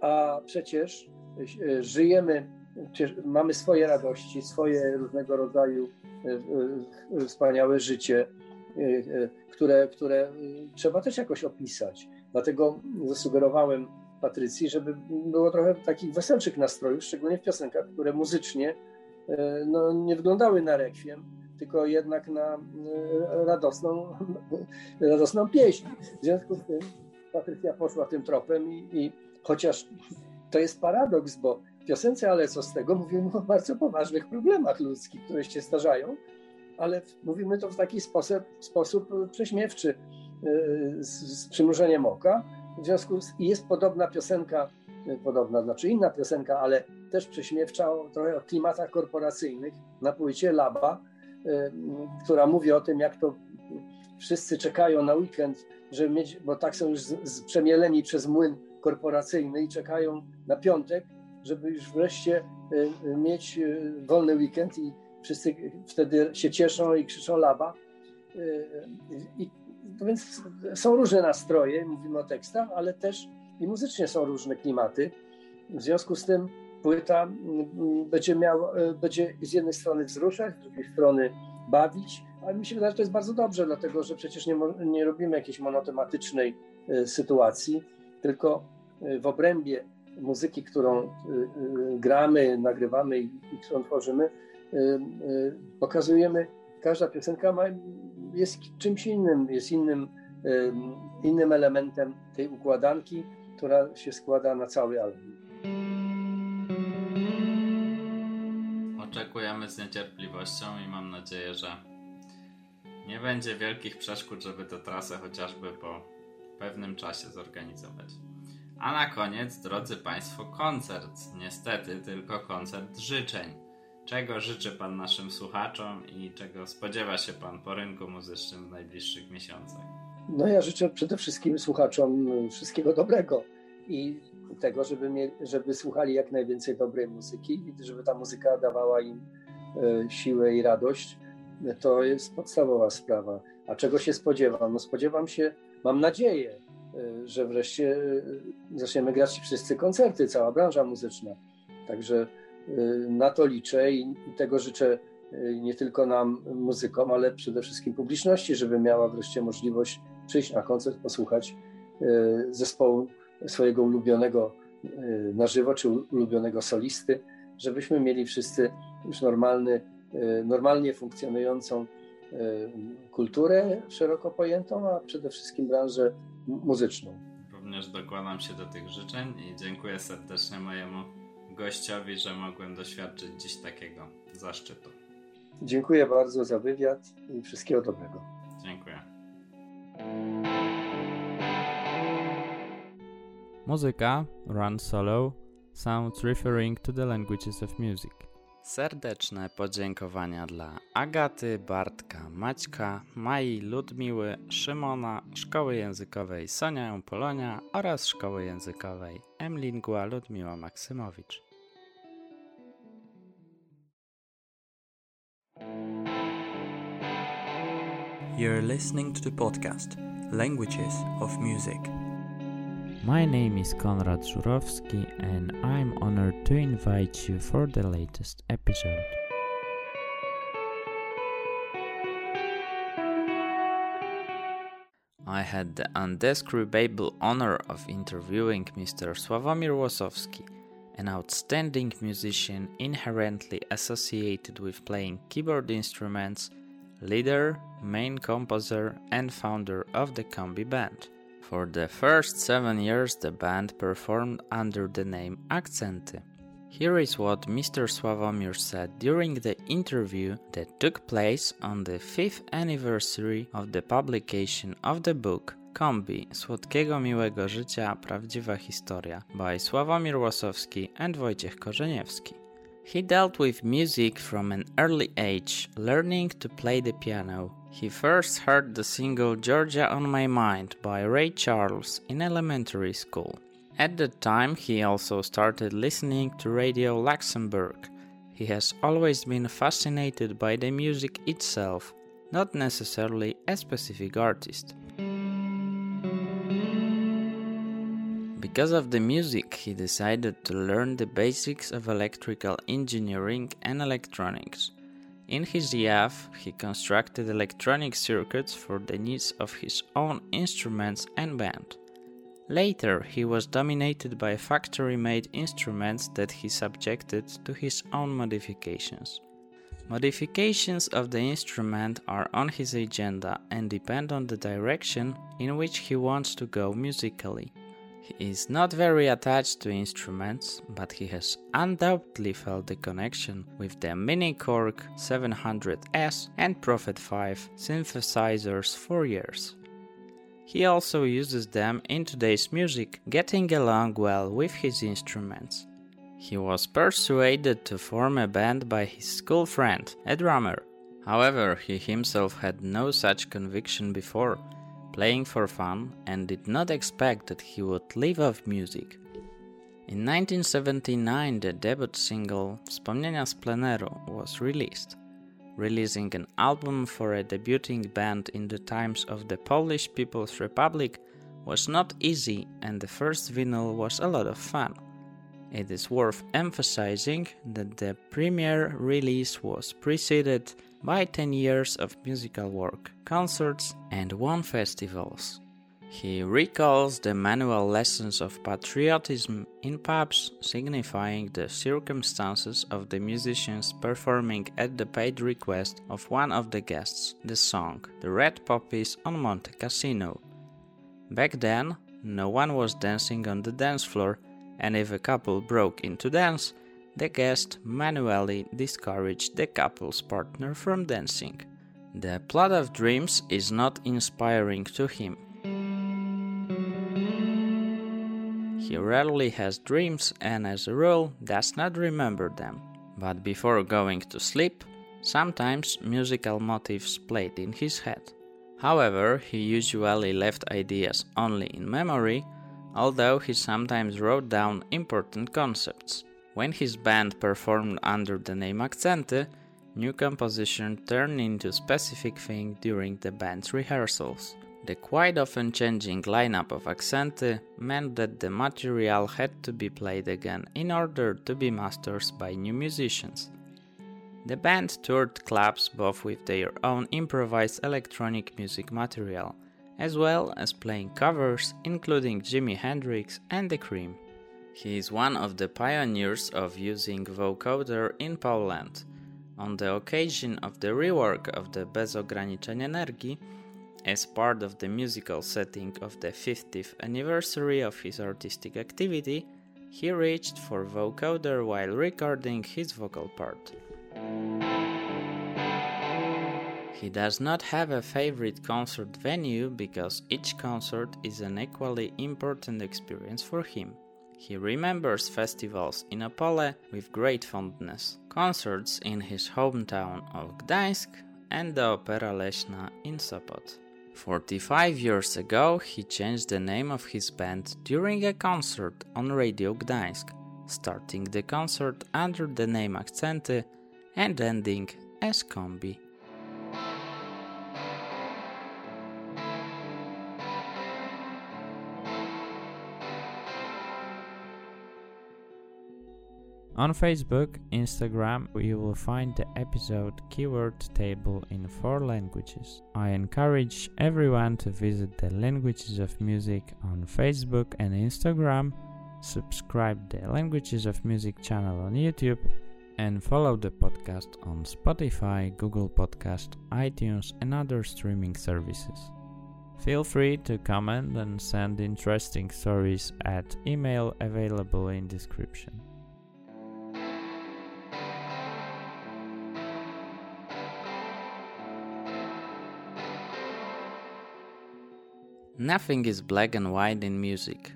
a przecież e, żyjemy, mamy swoje radości, swoje różnego rodzaju e, e, wspaniałe życie, które, które trzeba też jakoś opisać. Dlatego zasugerowałem Patrycji, żeby było trochę takich weselszych nastrojów, szczególnie w piosenkach, które muzycznie no, nie wyglądały na rekwiem, tylko jednak na radosną, radosną pieśń. W związku z tym Patrycja poszła tym tropem i, i Chociaż to jest paradoks, bo w piosence Ale co z tego mówimy o bardzo poważnych problemach ludzkich, które się starzają, ale mówimy to w taki sposób, sposób prześmiewczy, y, z, z przymrużeniem oka. W związku z, jest podobna piosenka, y, podobna, znaczy inna piosenka, ale też prześmiewcza, trochę o klimatach korporacyjnych na płycie Laba, która mówi o tym, jak to wszyscy czekają na weekend, żeby mieć, bo tak są już z, z przemieleni przez młyn korporacyjny i czekają na piątek, żeby już wreszcie y, y, mieć y, wolny weekend i wszyscy wtedy się cieszą i krzyczą laba. I, więc są różne nastroje, mówimy o tekstach, ale też i muzycznie są różne klimaty. W związku z tym płyta będzie, miał, będzie z jednej strony wzruszać, z drugiej strony bawić, ale mi się wydaje, że to jest bardzo dobrze, dlatego że przecież nie, nie robimy jakiejś monotematycznej sytuacji, tylko y, w obrębie muzyki, którą gramy, nagrywamy i którą tworzymy, pokazujemy, każda piosenka ma, jest czymś innym, jest innym, innym elementem tej układanki, która się składa na cały album. Oczekujemy z niecierpliwością i mam nadzieję, że nie będzie wielkich przeszkód, żeby tę trasę chociażby po pewnym czasie zorganizować. A na koniec, drodzy Państwo, koncert. Niestety tylko koncert życzeń. Czego życzy Pan naszym słuchaczom i czego spodziewa się Pan po rynku muzycznym w najbliższych miesiącach? No ja życzę przede wszystkim słuchaczom wszystkiego dobrego i tego, żeby, żeby słuchali jak najwięcej dobrej muzyki i żeby ta muzyka dawała im e, siłę i radość. To jest podstawowa sprawa. A czego się spodziewam? No spodziewam się mam nadzieję, e, że wreszcie e, zaczniemy grać wszyscy koncerty, cała branża muzyczna. Także na to liczę i tego życzę nie tylko nam, muzykom, ale przede wszystkim publiczności, żeby miała wreszcie możliwość przyjść na koncert, posłuchać zespołu swojego ulubionego na żywo, czy ulubionego solisty, żebyśmy mieli wszyscy już normalny, normalnie funkcjonującą Y, kulturę szeroko pojętą, a przede wszystkim branżę muzyczną. Również dokładam się do tych życzeń i dziękuję serdecznie mojemu gościowi, że mogłem doświadczyć dziś takiego zaszczytu. Dziękuję bardzo za wywiad i wszystkiego dobrego. Dziękuję. Muzyka Run Solo sounds referring to the languages of music. Serdeczne podziękowania dla Agaty, Bartka, Maćka, Mai, Ludmiły, Szymona, Szkoły Językowej Sonia Polonia oraz Szkoły Językowej Emlingua Ludmiła Maksymowicz. You're listening to the podcast Languages of Music. My name is Konrad Żurowski and I'm honored to invite you for the latest episode. I had the undescribable honor of interviewing Mr. Sławomir Łosowski, an outstanding musician inherently associated with playing keyboard instruments, leader, main composer, and founder of the Combi Band. For the first seven years, the band performed under the name Akcenty. Here is what Mr. Sławomir said during the interview that took place on the fifth anniversary of the publication of the book Kombi Słodkiego Miłego Życia Prawdziwa Historia by Sławomir Łosowski and Wojciech Korzeniewski. He dealt with music from an early age, learning to play the piano. He first heard the single Georgia on My Mind by Ray Charles in elementary school. At that time, he also started listening to Radio Luxembourg. He has always been fascinated by the music itself, not necessarily a specific artist. Because of the music, he decided to learn the basics of electrical engineering and electronics. In his youth, he constructed electronic circuits for the needs of his own instruments and band. Later, he was dominated by factory made instruments that he subjected to his own modifications. Modifications of the instrument are on his agenda and depend on the direction in which he wants to go musically. He is not very attached to instruments, but he has undoubtedly felt the connection with the Mini Korg 700S and Prophet 5 synthesizers for years. He also uses them in today's music, getting along well with his instruments. He was persuaded to form a band by his school friend, a drummer. However, he himself had no such conviction before playing for fun, and did not expect that he would live off music. In 1979, the debut single Wspomnienia z was released. Releasing an album for a debuting band in the times of the Polish People's Republic was not easy, and the first vinyl was a lot of fun. It is worth emphasizing that the premiere release was preceded by 10 years of musical work, concerts, and one festivals. He recalls the manual lessons of patriotism in pubs, signifying the circumstances of the musicians performing at the paid request of one of the guests the song The Red Poppies on Monte Cassino. Back then, no one was dancing on the dance floor, and if a couple broke into dance, the guest manually discouraged the couple's partner from dancing. The plot of dreams is not inspiring to him. He rarely has dreams and, as a rule, does not remember them. But before going to sleep, sometimes musical motifs played in his head. However, he usually left ideas only in memory, although he sometimes wrote down important concepts. When his band performed under the name Accente, new composition turned into specific thing during the band's rehearsals. The quite often changing lineup of Accente meant that the material had to be played again in order to be mastered by new musicians. The band toured clubs both with their own improvised electronic music material, as well as playing covers including Jimi Hendrix and The Cream. He is one of the pioneers of using vocoder in Poland. On the occasion of the rework of the Bez energii, as part of the musical setting of the 50th anniversary of his artistic activity, he reached for vocoder while recording his vocal part. He does not have a favorite concert venue because each concert is an equally important experience for him. He remembers festivals in Opole with great fondness, concerts in his hometown of Gdańsk, and the Opera Leśna in Sopot. 45 years ago, he changed the name of his band during a concert on Radio Gdańsk, starting the concert under the name Akcenty and ending as Kombi. On Facebook, Instagram, you will find the episode keyword table in four languages. I encourage everyone to visit the Languages of Music on Facebook and Instagram, subscribe the Languages of Music channel on YouTube, and follow the podcast on Spotify, Google Podcast, iTunes, and other streaming services. Feel free to comment and send interesting stories at email available in description. Nothing is black and white in music.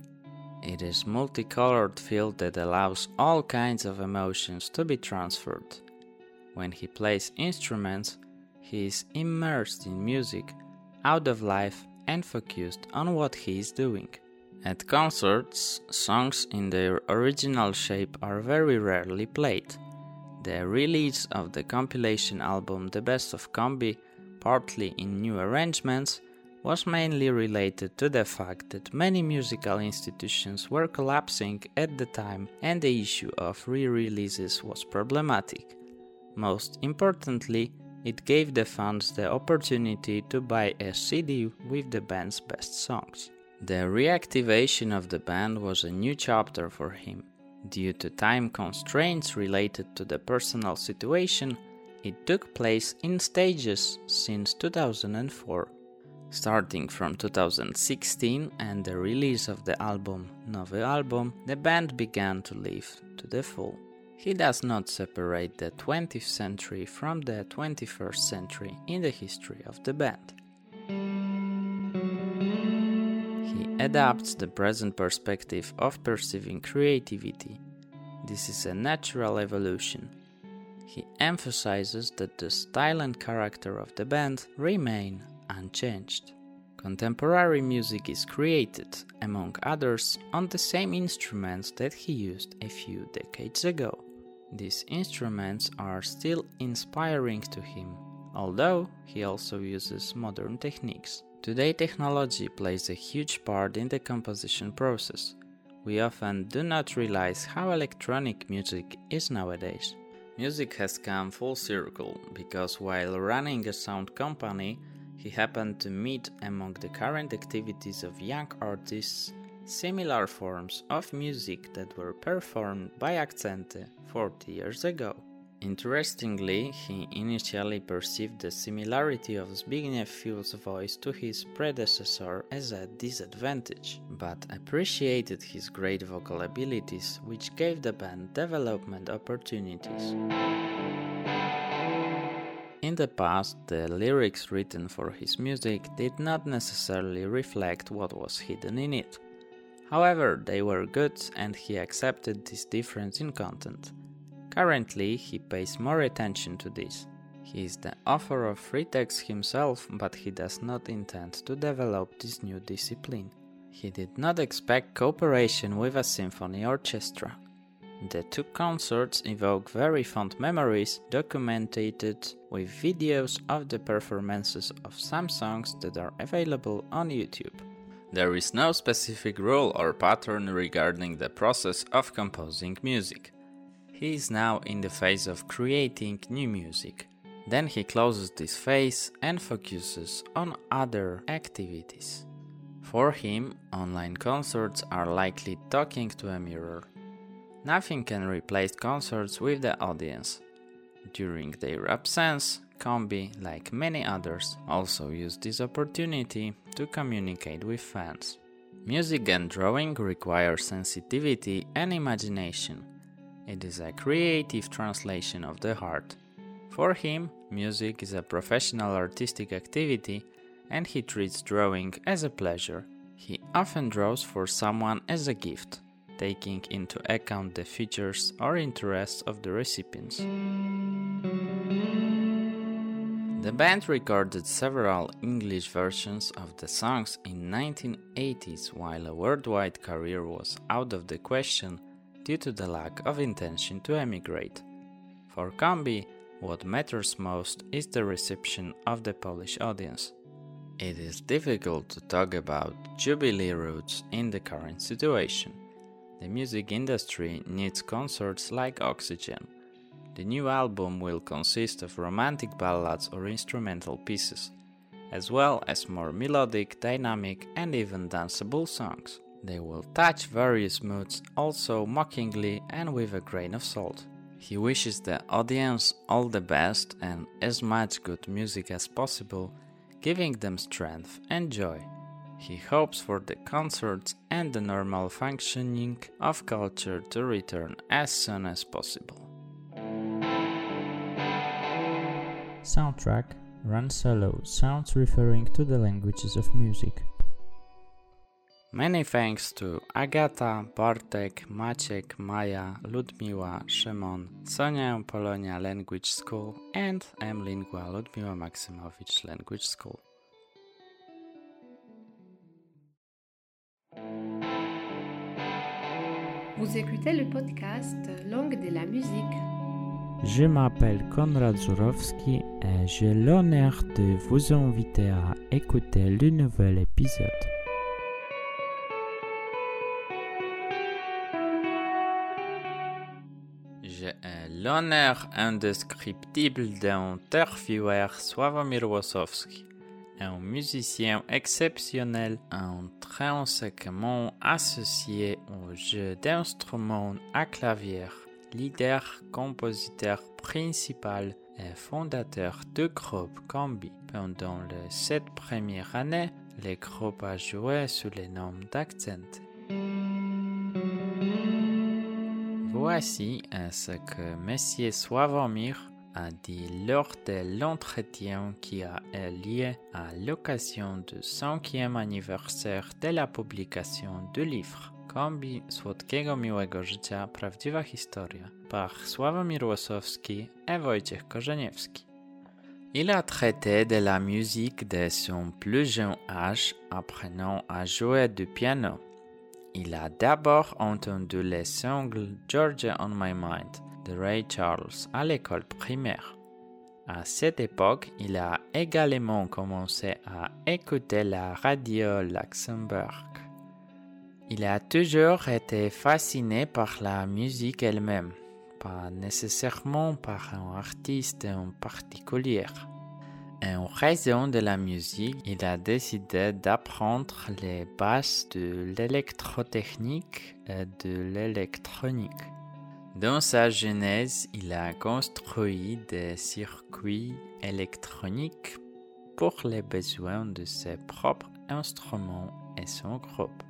It is multicolored field that allows all kinds of emotions to be transferred. When he plays instruments, he is immersed in music, out of life and focused on what he is doing. At concerts, songs in their original shape are very rarely played. The release of the compilation album The Best of Combi, partly in new arrangements, was mainly related to the fact that many musical institutions were collapsing at the time and the issue of re releases was problematic. Most importantly, it gave the fans the opportunity to buy a CD with the band's best songs. The reactivation of the band was a new chapter for him. Due to time constraints related to the personal situation, it took place in stages since 2004 Starting from 2016 and the release of the album Nowy Album, the band began to live to the full. He does not separate the 20th century from the 21st century in the history of the band. He adapts the present perspective of perceiving creativity. This is a natural evolution. He emphasizes that the style and character of the band remain unchanged. Contemporary music is created, among others, on the same instruments that he used a few decades ago. These instruments are still inspiring to him, although he also uses modern techniques. Today, technology plays a huge part in the composition process. We often do not realize how electronic music is nowadays. Music has come full circle because while running a sound company, he happened to meet among the current activities of young artists similar forms of music that were performed by Accente 40 years ago. Interestingly, he initially perceived the similarity of Zbigniew voice to his predecessor as a disadvantage, but appreciated his great vocal abilities, which gave the band development opportunities. In the past, the lyrics written for his music did not necessarily reflect what was hidden in it. However, they were good and he accepted this difference in content. Currently, he pays more attention to this. He is the author of free text himself, but he does not intend to develop this new discipline. He did not expect cooperation with a symphony orchestra. The two concerts evoke very fond memories documented with videos of the performances of some songs that are available on YouTube. There is no specific rule or pattern regarding the process of composing music. He is now in the phase of creating new music. Then he closes this phase and focuses on other activities. For him, online concerts are likely talking to a mirror Nothing can replace concerts with the audience. During their absence, Combi, like many others, also used this opportunity to communicate with fans. Music and drawing require sensitivity and imagination. It is a creative translation of the heart. For him, music is a professional artistic activity and he treats drawing as a pleasure. He often draws for someone as a gift taking into account the features or interests of the recipients. The band recorded several English versions of the songs in 1980s while a worldwide career was out of the question due to the lack of intention to emigrate. For Combi, what matters most is the reception of the Polish audience. It is difficult to talk about Jubilee roots in the current situation. The music industry needs concerts like oxygen. The new album will consist of romantic ballads or instrumental pieces, as well as more melodic, dynamic, and even danceable songs. They will touch various moods, also mockingly and with a grain of salt. He wishes the audience all the best and as much good music as possible, giving them strength and joy. He hopes for the concerts and the normal functioning of culture to return as soon as possible. Soundtrack Run Solo sounds referring to the languages of music. Many thanks to Agata, Bartek, Maciek, Maja, Ludmiła, Szymon, Sonia Polonia Language School and M Lingua Ludmiła Maksymowicz Language School. Vous écoutez le podcast Langue de la musique. Je m'appelle Konrad Zurowski et j'ai l'honneur de vous inviter à écouter le nouvel épisode. J'ai l'honneur indescriptible d'interviewer Sławomir Łosowski, un musicien exceptionnel intrinsèquement associé au jeu d'instruments à clavier, leader, compositeur principal et fondateur du groupe Combi. Pendant les sept premières années, le groupe a joué sous le nom d'Accent. Voici ce que Monsieur Sławomir a dit lors de l'entretien qui a eu lieu à l'occasion du cinquième anniversaire de la publication du livre Kombi Słodkiego Miłego Życia Prawdziwa Historia par Sławomir Łosowski et Wojciech Korzeniewski. Il a traité de la musique de son plus jeune âge, apprenant à jouer du piano. Il a d'abord entendu les singles Georgia on My Mind de Ray Charles à l'école primaire. À cette époque, il a également commencé à écouter la radio Luxembourg. Il a toujours été fasciné par la musique elle-même, pas nécessairement par un artiste en particulier. En raison de la musique, il a décidé d'apprendre les bases de l'électrotechnique et de l'électronique. Dans sa jeunesse, il a construit des circuits électroniques pour les besoins de ses propres instruments et son groupe.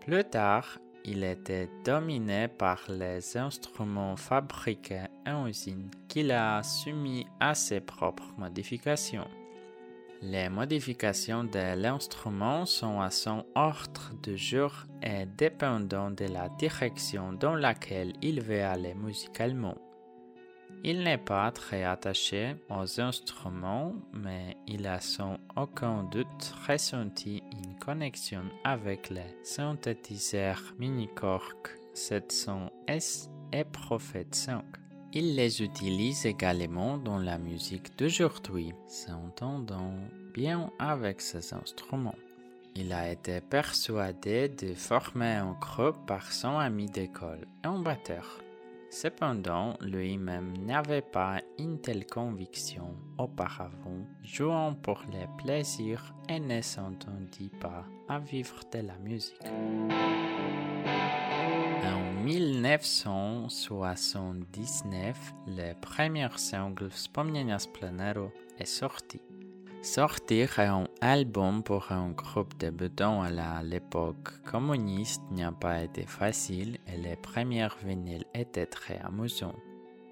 Plus tard, il était dominé par les instruments fabriqués en usine qu'il a soumis à ses propres modifications. Les modifications de l'instrument sont à son ordre de jour et dépendant de la direction dans laquelle il veut aller musicalement. Il n'est pas très attaché aux instruments, mais il a sans aucun doute ressenti une connexion avec les synthétiseurs Minicork 700S et Prophet 5. Il les utilise également dans la musique d'aujourd'hui, s'entendant bien avec ces instruments. Il a été persuadé de former un groupe par son ami d'école, un batteur. Cependant, lui-même n'avait pas une telle conviction auparavant, jouant pour les plaisirs et ne s'entendit pas à vivre de la musique. En 1979, le premier single Wspomnienia z pleneru est sorti. Sortir un album pour un groupe débutant à l'époque communiste n'a pas été facile et les premières vinyles étaient très amusants.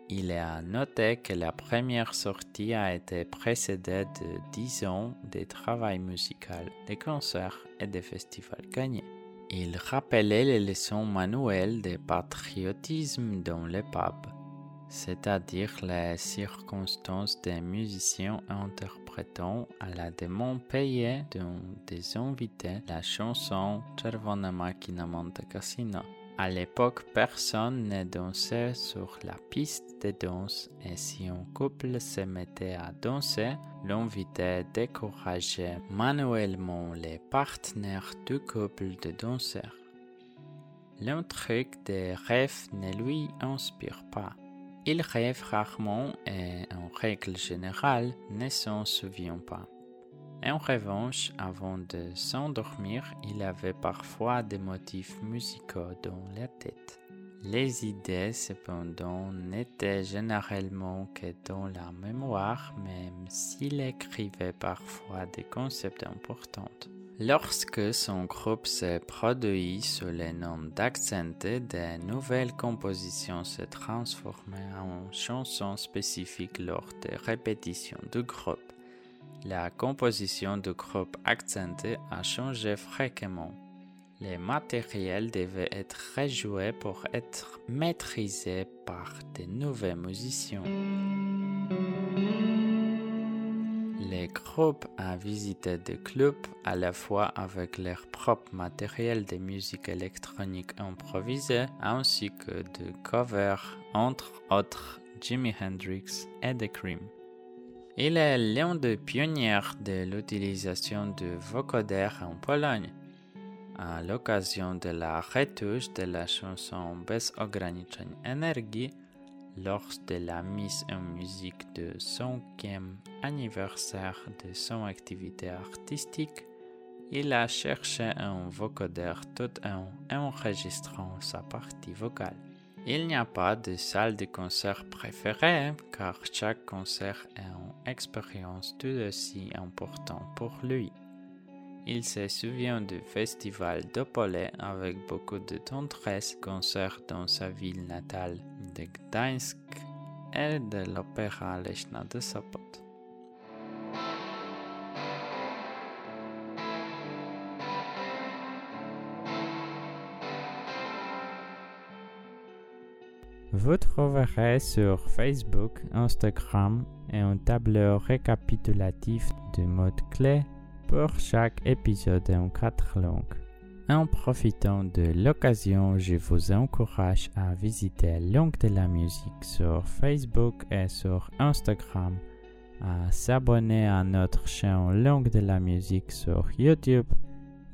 Il est à noter que la première sortie a été précédée de 10 ans de travail musical, de concerts et de festivals gagnés. Il rappelait les leçons manuelles de patriotisme dans les pubs, c'est-à-dire les circonstances des musiciens interprétant à la demande payée d'un des invités la chanson Czerwona Makina Monte Cassino. À l'époque, personne ne dansait sur la piste de danse et si un couple se mettait à danser, l'invité décourageait manuellement les partenaires du couple de danseurs. L'intrigue des rêves ne lui inspire pas. Il rêve rarement et, en règle générale, ne s'en souvient pas. En revanche, avant de s'endormir, il avait parfois des motifs musicaux dans la tête. Les idées, cependant, n'étaient généralement que dans la mémoire, même s'il écrivait parfois des concepts importants. Lorsque son groupe s'est produit sous le nom d'Accente, de nouvelles compositions se transformaient en chansons spécifiques lors des répétitions du groupe. La composition du groupe Accente a changé fréquemment. Les matériels devaient être rejoués pour être maîtrisés par de nouveaux musiciens. Les groupes a visité des clubs à la fois avec leur propre matériel de musique électronique improvisée ainsi que de covers, entre autres Jimi Hendrix et The Cream. Il est l'un des pionniers de l'utilisation de vocodeurs en Pologne. À l'occasion de la retouche de la chanson Bez ograniczeń energii, lors de la mise en musique du 5e anniversaire de son activité artistique, il a cherché un vocodeur tout en enregistrant sa partie vocale. Il n'y a pas de salle de concert préférée car chaque concert est une expérience tout aussi importante pour lui. Il se souvient du festival d'Opole avec beaucoup de tendresse, concert dans sa ville natale de Gdańsk et de l'opéra Lechna de Sopot. Vous trouverez sur Facebook, Instagram et un tableau récapitulatif de mots clés pour chaque épisode en quatre langues. En profitant de l'occasion, je vous encourage à visiter Langue de la musique sur Facebook et sur Instagram, à s'abonner à notre chaîne Langue de la musique sur YouTube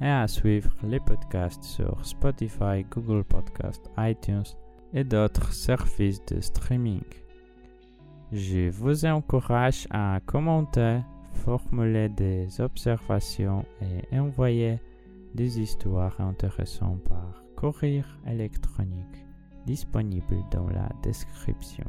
et à suivre les podcasts sur Spotify, Google Podcast, iTunes et d'autres services de streaming. Je vous encourage à commenter, formuler des observations et envoyer des histoires intéressantes par courrier électronique disponible dans la description.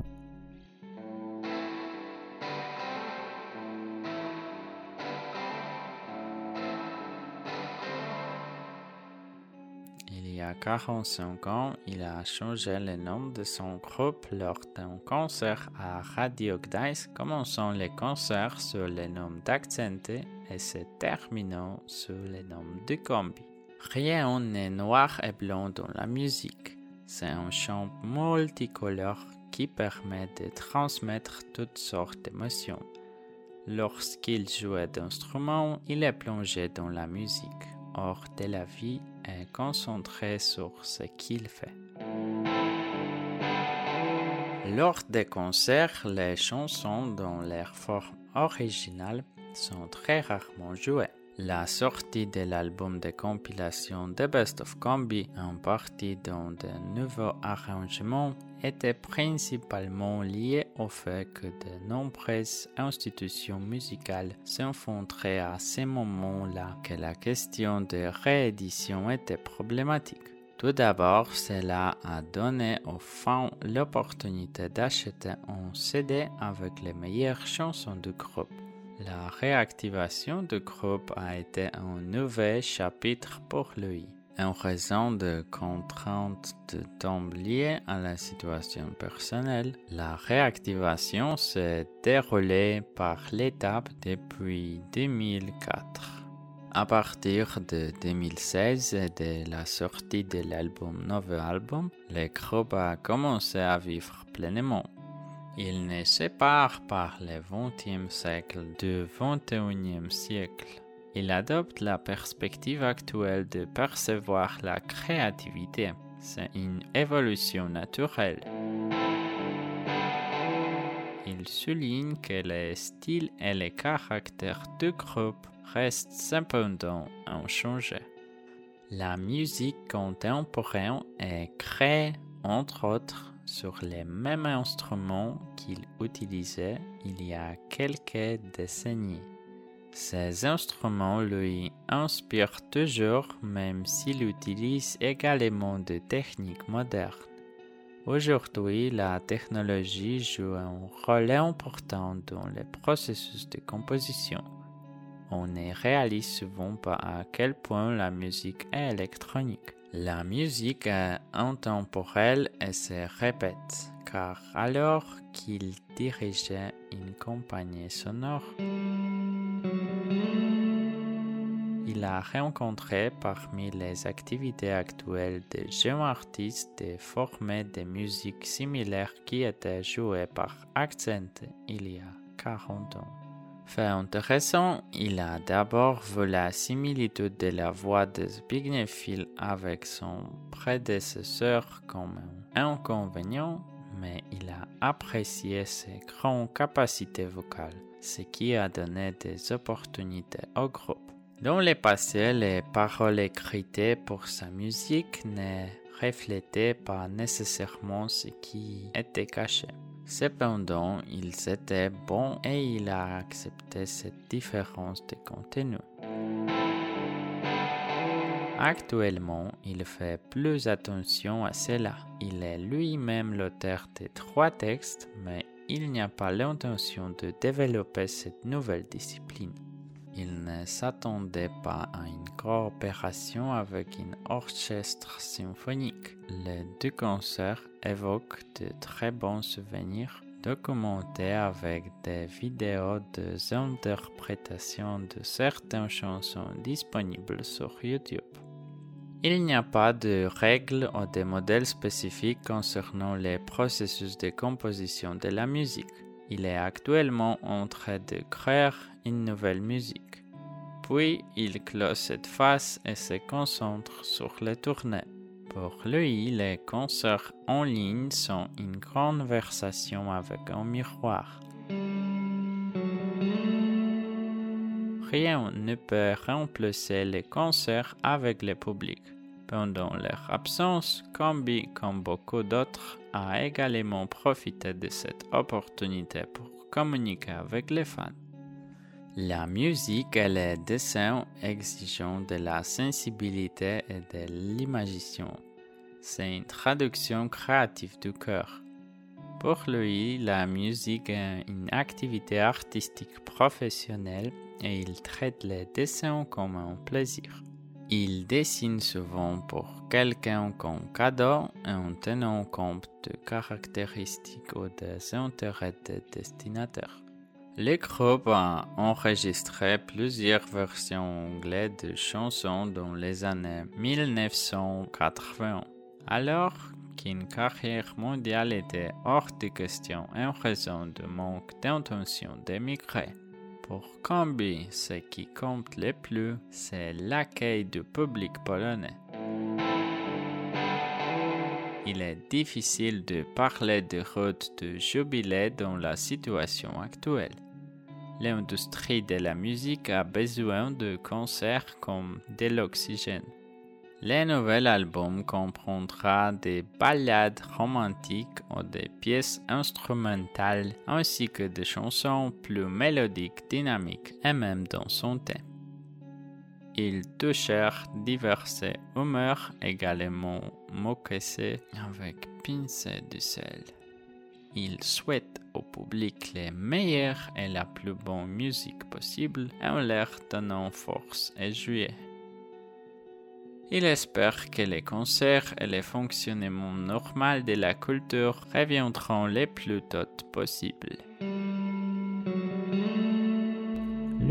Y a 45 ans, il a changé le nom de son groupe lors d'un concert à Radio Gdańsk, commençant les concerts sous le nom d'Accente et se terminant sous le nom de Combi. Rien n'est noir et blanc dans la musique. C'est un chant multicolore qui permet de transmettre toutes sortes d'émotions. Lorsqu'il jouait d'instruments, il est plongé dans la musique, hors de la vie et concentré sur ce qu'il fait. Lors des concerts, les chansons dans leur forme originale sont très rarement jouées. La sortie de l'album de compilation The Best of Combi, en partie dans de nouveaux arrangements, était principalement liée au fait que de nombreuses institutions musicales s'infondraient à ce moment-là que la question de réédition était problématique. Tout d'abord, cela a donné aux fans l'opportunité d'acheter un CD avec les meilleures chansons du groupe. La réactivation du groupe a été un nouvel chapitre pour lui. En raison de contraintes de temps liées à la situation personnelle, la réactivation s'est déroulée par l'étape depuis 2004. À partir de 2016 et de la sortie de l'album Nouveau Album, le groupe a commencé à vivre pleinement. Il ne sépare par le XXe siècle du XXIe siècle. Il adopte la perspective actuelle de percevoir la créativité. C'est une évolution naturelle. Il souligne que les styles et les caractères du groupe restent cependant inchangés. La musique contemporaine est créée, entre autres, sur les mêmes instruments qu'il utilisait il y a quelques décennies. Ces instruments lui inspirent toujours même s'il utilise également des techniques modernes. Aujourd'hui, la technologie joue un rôle important dans le processus de composition. On ne réalise souvent pas à quel point la musique est électronique. La musique est intemporelle et se répète, car alors qu'il dirigeait une compagnie sonore, il a rencontré parmi les activités actuelles de jeunes artistes de former des musiques similaires qui étaient jouées par Accent il y a 40 ans. Fait intéressant, il a d'abord vu la similitude de la voix de Zbigniew avec son prédécesseur comme un inconvénient, mais il a apprécié ses grandes capacités vocales, ce qui a donné des opportunités au groupe. Dans le passé, les paroles écrites pour sa musique ne reflétaient pas nécessairement ce qui était caché. Cependant, ils étaient bons et il a accepté cette différence de contenu. Actuellement, il fait plus attention à cela. Il est lui-même l'auteur de trois textes, mais il n'y a pas l'intention de développer cette nouvelle discipline. Il ne s'attendait pas à une coopération avec un orchestre symphonique. Les deux concerts évoquent de très bons souvenirs documentés avec des vidéos des interprétations de certaines chansons disponibles sur YouTube. Il n'y a pas de règles ou de modèles spécifiques concernant les processus de composition de la musique. Il est actuellement en train de créer une nouvelle musique. Puis il clôt cette phase et se concentre sur les tournées. Pour lui, les concerts en ligne sont une conversation avec un miroir. Rien ne peut remplacer les concerts avec le public. Pendant leur absence, Combi, comme beaucoup d'autres, a également profité de cette opportunité pour communiquer avec les fans. La musique et les dessins exigeant de la sensibilité et de l'imagination. C'est une traduction créative du cœur. Pour lui, la musique est une activité artistique professionnelle et il traite les dessins comme un plaisir. Il dessine souvent pour quelqu'un comme cadeau en tenant compte de caractéristiques ou des intérêts des destinataires. Le groupe a enregistré plusieurs versions anglaises de chansons dans les années 1980, alors qu'une carrière mondiale était hors de question en raison du manque d'intention d'émigrer. Pour Combi, ce qui compte le plus, c'est l'accueil du public polonais. Il est difficile de parler de route de jubilé dans la situation actuelle. L'industrie de la musique a besoin de concerts comme de l'oxygène. Le nouvel album comprendra des ballades romantiques ou des pièces instrumentales ainsi que des chansons plus mélodiques, dynamiques et même dans son thème. Il touchèrent diverses humeurs également moquées avec pincée de sel. Il souhaite au public les meilleures et la plus bonne musique possible en leur donnant force et juillet. Il espère que les concerts et le fonctionnement normal de la culture reviendront le plus tôt possible.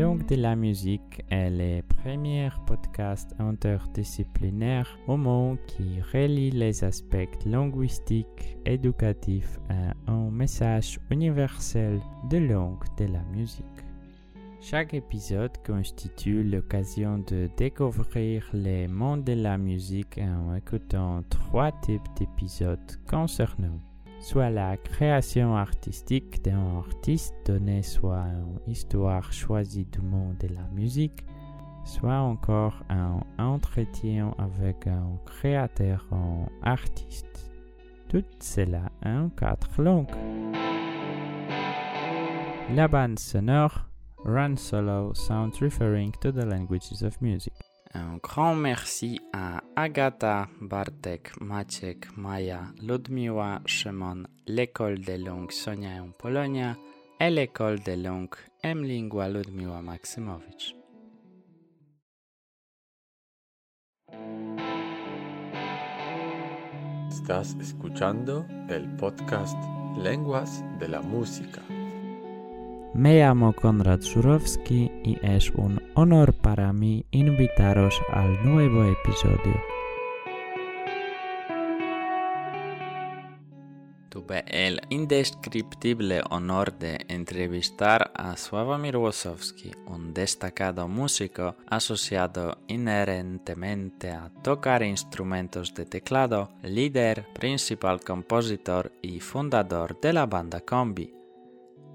Langue de la musique est le premier podcast interdisciplinaire au monde qui relie les aspects linguistiques, éducatifs à un message universel de langue de la musique. Chaque épisode constitue l'occasion de découvrir le monde de la musique en écoutant trois types d'épisodes concernant soit la création artistique d'un artiste donné soit une histoire choisie du monde de la musique, soit encore un entretien avec un créateur ou artiste. Tout cela en quatre langues. La bande sonore Run Solo sounds referring to the languages of music. Un grand merci à Agata, Bartek, Maciek, Maja, Ludmiła, Szymon, l'école de langue Sonia en Polonia et l'école de langue M Lingua Ludmiła Maksymowicz. Estás escuchando el podcast Lenguas de la Música. Me llamo Konrad Żurowski y es un honor para mí invitaros al nuevo episodio. Tuve el indescriptible honor de entrevistar a Sławomir Łosowski, un destacado músico asociado inherentemente a tocar instrumentos de teclado, líder, principal compositor y fundador de la banda Combi.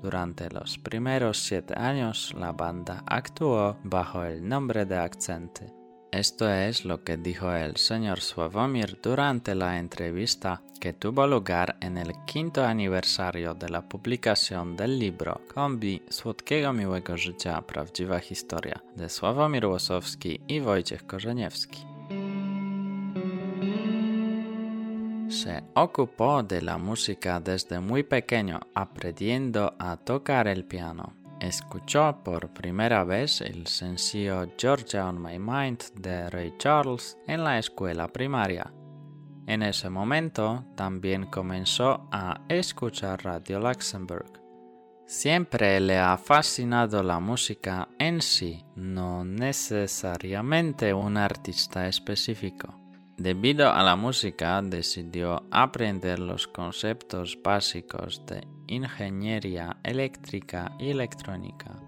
Durante los primeros siete años, la banda actuó bajo el nombre de Accente. Esto es lo que dijo el señor Sławomir durante la entrevista que tuvo lugar en el quinto aniversario de la publicación del libro Kombi Słodkiego Miłego Życia Prawdziwa Historia de Sławomir Łosowski i Wojciech Korzeniewski. Se ocupó de la música desde muy pequeño, aprendiendo a tocar el piano. Escuchó por primera vez el sencillo Georgia on My Mind de Ray Charles en la escuela primaria. En ese momento también comenzó a escuchar Radio Luxembourg. Siempre le ha fascinado la música en sí, no necesariamente un artista específico. Debido a la música, decidió aprender los conceptos básicos de ingeniería eléctrica y electrónica.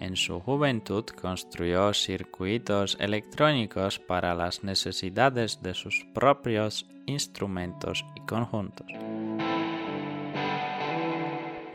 En su juventud construyó circuitos electrónicos para las necesidades de sus propios instrumentos y conjuntos.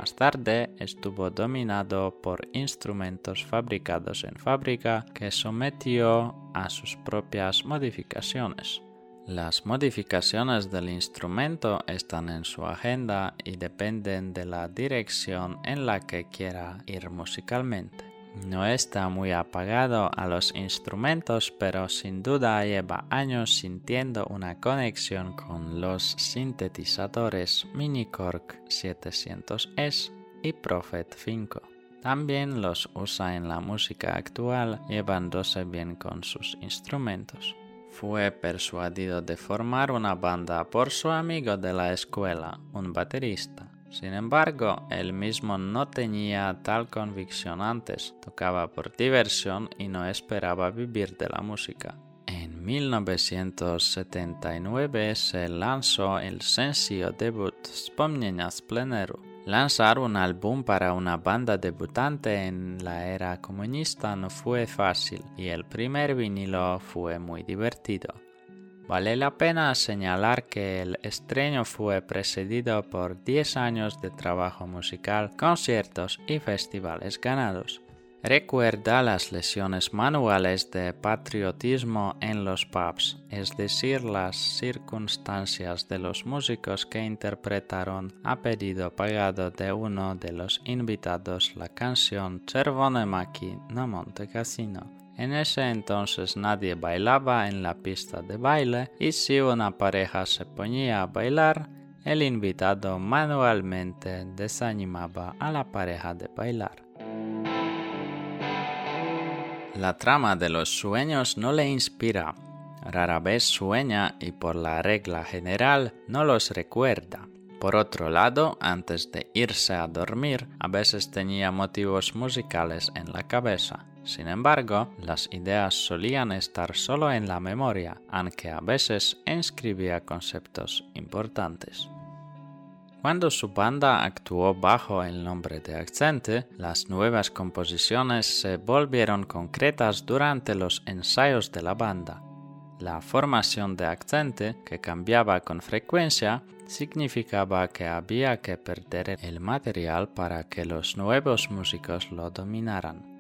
Más tarde estuvo dominado por instrumentos fabricados en fábrica que sometió a sus propias modificaciones. Las modificaciones del instrumento están en su agenda y dependen de la dirección en la que quiera ir musicalmente. No está muy apagado a los instrumentos, pero sin duda lleva años sintiendo una conexión con los sintetizadores Mini Korg 700S y Prophet 5. También los usa en la música actual, llevándose bien con sus instrumentos. Fue persuadido de formar una banda por su amigo de la escuela, un baterista. Sin embargo, él mismo no tenía tal convicción antes, tocaba por diversión y no esperaba vivir de la música. En 1979 se lanzó el sencillo debut Wspomnienia z pleneru. Lanzar un álbum para una banda debutante en la era comunista no fue fácil y el primer vinilo fue muy divertido. Vale la pena señalar que el estreno fue precedido por 10 años de trabajo musical, conciertos y festivales ganados. Recuerda las lesiones manuales de patriotismo en los pubs, es decir, las circunstancias de los músicos que interpretaron a pedido pagado de uno de los invitados la canción Cervone Maki na Monte Cassino. En ese entonces nadie bailaba en la pista de baile y si una pareja se ponía a bailar, el invitado manualmente desanimaba a la pareja de bailar. La trama de los sueños no le inspira. Rara vez sueña y por la regla general no los recuerda. Por otro lado, antes de irse a dormir, a veces tenía motivos musicales en la cabeza. Sin embargo, las ideas solían estar solo en la memoria, aunque a veces inscribía conceptos importantes. Cuando su banda actuó bajo el nombre de Accente, las nuevas composiciones se volvieron concretas durante los ensayos de la banda. La formación de Accente, que cambiaba con frecuencia, significaba que había que perder el material para que los nuevos músicos lo dominaran.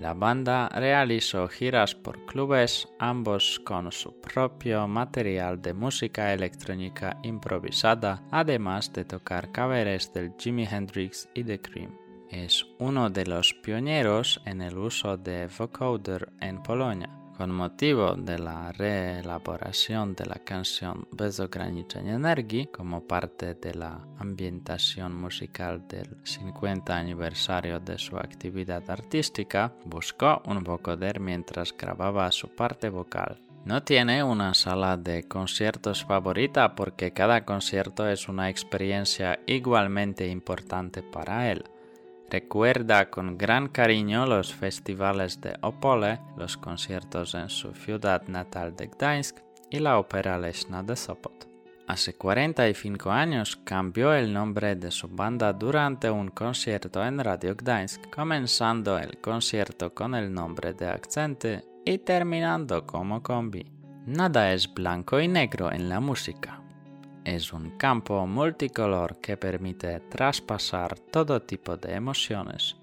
La banda realizó giras por clubes, ambos con su propio material de música electrónica improvisada, además de tocar covers del Jimi Hendrix y The Cream. Es uno de los pioneros en el uso de vocoder en Polonia. Con motivo de la reelaboración de la canción Besograniczeń Energii como parte de la ambientación musical del 50 aniversario de su actividad artística, buscó un vocoder mientras grababa su parte vocal. No tiene una sala de conciertos favorita porque cada concierto es una experiencia igualmente importante para él. Recuerda con gran cariño los festivales de Opole, los conciertos en su ciudad natal de Gdańsk y la ópera Lesna de Sopot. Hace 45 años cambió el nombre de su banda durante un concierto en Radio Gdańsk, comenzando el concierto con el nombre de Accente y terminando como combi. Nada es blanco y negro en la música es un campo multicolor que permite traspasar todo tipo de emociones.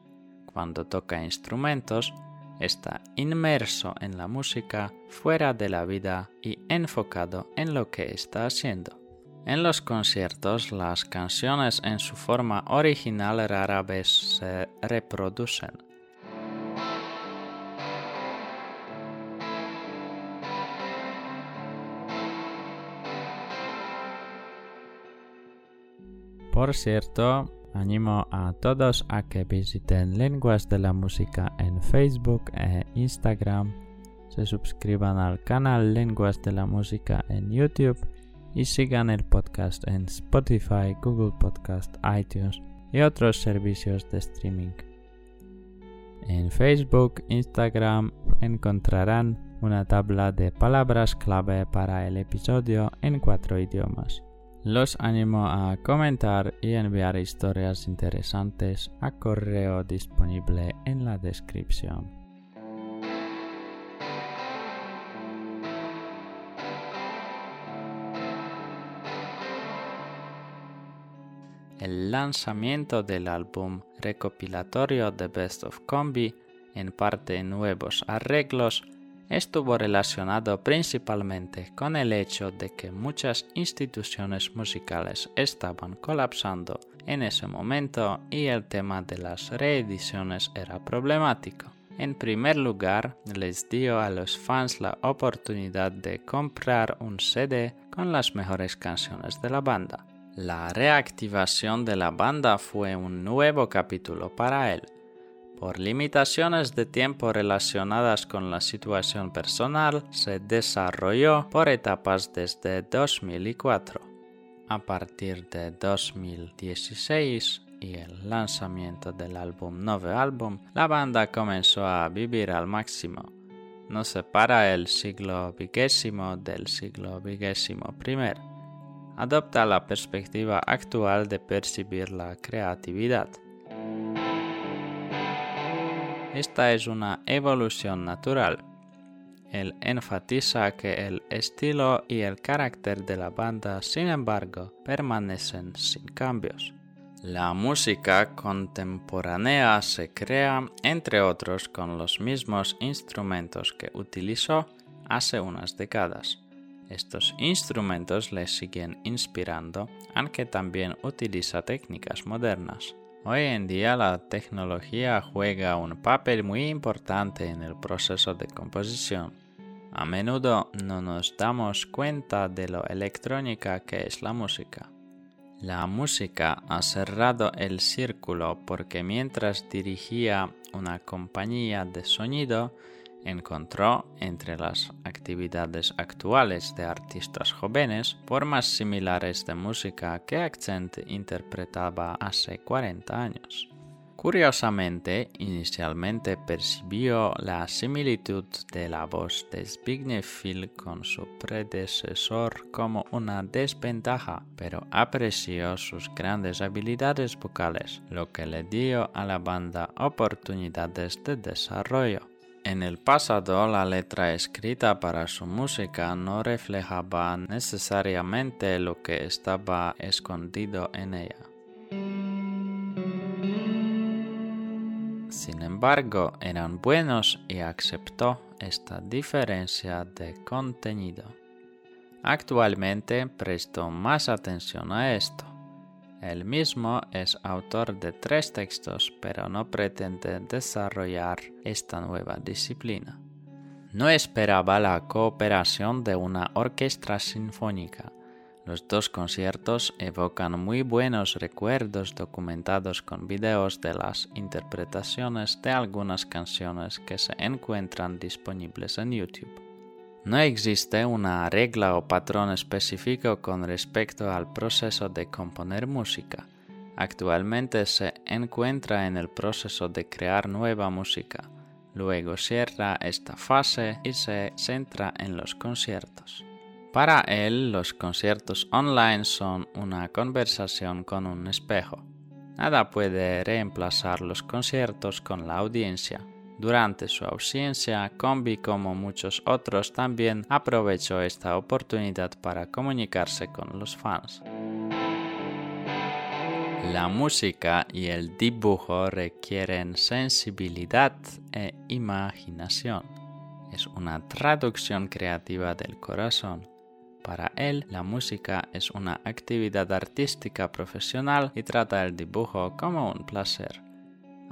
Cuando toca instrumentos, está inmerso en la música fuera de la vida y enfocado en lo que está haciendo. En los conciertos, las canciones en su forma original rara vez se reproducen. Por cierto, animo a todos a que visiten Lenguas de la Música en Facebook e Instagram, se suscriban al canal Lenguas de la Música en YouTube y sigan el podcast en Spotify, Google Podcast, iTunes y otros servicios de streaming. En Facebook, Instagram encontrarán una tabla de palabras clave para el episodio en cuatro idiomas. Los animo a comentar y enviar historias interesantes a correo disponible en la descripción. El lanzamiento del álbum recopilatorio de Best of Combi, en parte nuevos arreglos, estuvo relacionado principalmente con el hecho de que muchas instituciones musicales estaban colapsando en ese momento y el tema de las reediciones era problemático. En primer lugar, les dio a los fans la oportunidad de comprar un CD con las mejores canciones de la banda. La reactivación de la banda fue un nuevo capítulo para él, por limitaciones de tiempo relacionadas con la situación personal, se desarrolló por etapas desde 2004. A partir de 2016 y el lanzamiento del álbum Nove Album, la banda comenzó a vivir al máximo. No separa el siglo XX del siglo XXI. Adopta la perspectiva actual de percibir la creatividad. Esta es una evolución natural. Él enfatiza que el estilo y el carácter de la banda, sin embargo, permanecen sin cambios. La música contemporánea se crea, entre otros, con los mismos instrumentos que utilizó hace unas décadas. Estos instrumentos le siguen inspirando, aunque también utiliza técnicas modernas. Hoy en día la tecnología juega un papel muy importante en el proceso de composición. A menudo no nos damos cuenta de lo electrónica que es la música. La música ha cerrado el círculo porque mientras dirigía una compañía de sonido, encontró entre las actividades actuales de artistas jóvenes formas similares de música que Accent interpretaba hace 40 años. Curiosamente, inicialmente percibió la similitud de la voz de Zbigniew Phil con su predecesor como una desventaja, pero apreció sus grandes habilidades vocales, lo que le dio a la banda oportunidades de desarrollo. En el pasado, la letra escrita para su música no reflejaba necesariamente lo que estaba escondido en ella. Sin embargo, eran buenos y aceptó esta diferencia de contenido. Actualmente presto más atención a esto. Él mismo es autor de tres textos, pero no pretende desarrollar esta nueva disciplina. No esperaba la cooperación de una orquesta sinfónica. Los dos conciertos evocan muy buenos recuerdos documentados con videos de las interpretaciones de algunas canciones que se encuentran disponibles en YouTube. No existe una regla o patrón específico con respecto al proceso de componer música. Actualmente se encuentra en el proceso de crear nueva música. Luego cierra esta fase y se centra en los conciertos. Para él, los conciertos online son una conversación con un espejo. Nada puede reemplazar los conciertos con la audiencia. Durante su ausencia, Combi, como muchos otros, también aprovechó esta oportunidad para comunicarse con los fans. La música y el dibujo requieren sensibilidad e imaginación. Es una traducción creativa del corazón. Para él, la música es una actividad artística profesional y trata el dibujo como un placer.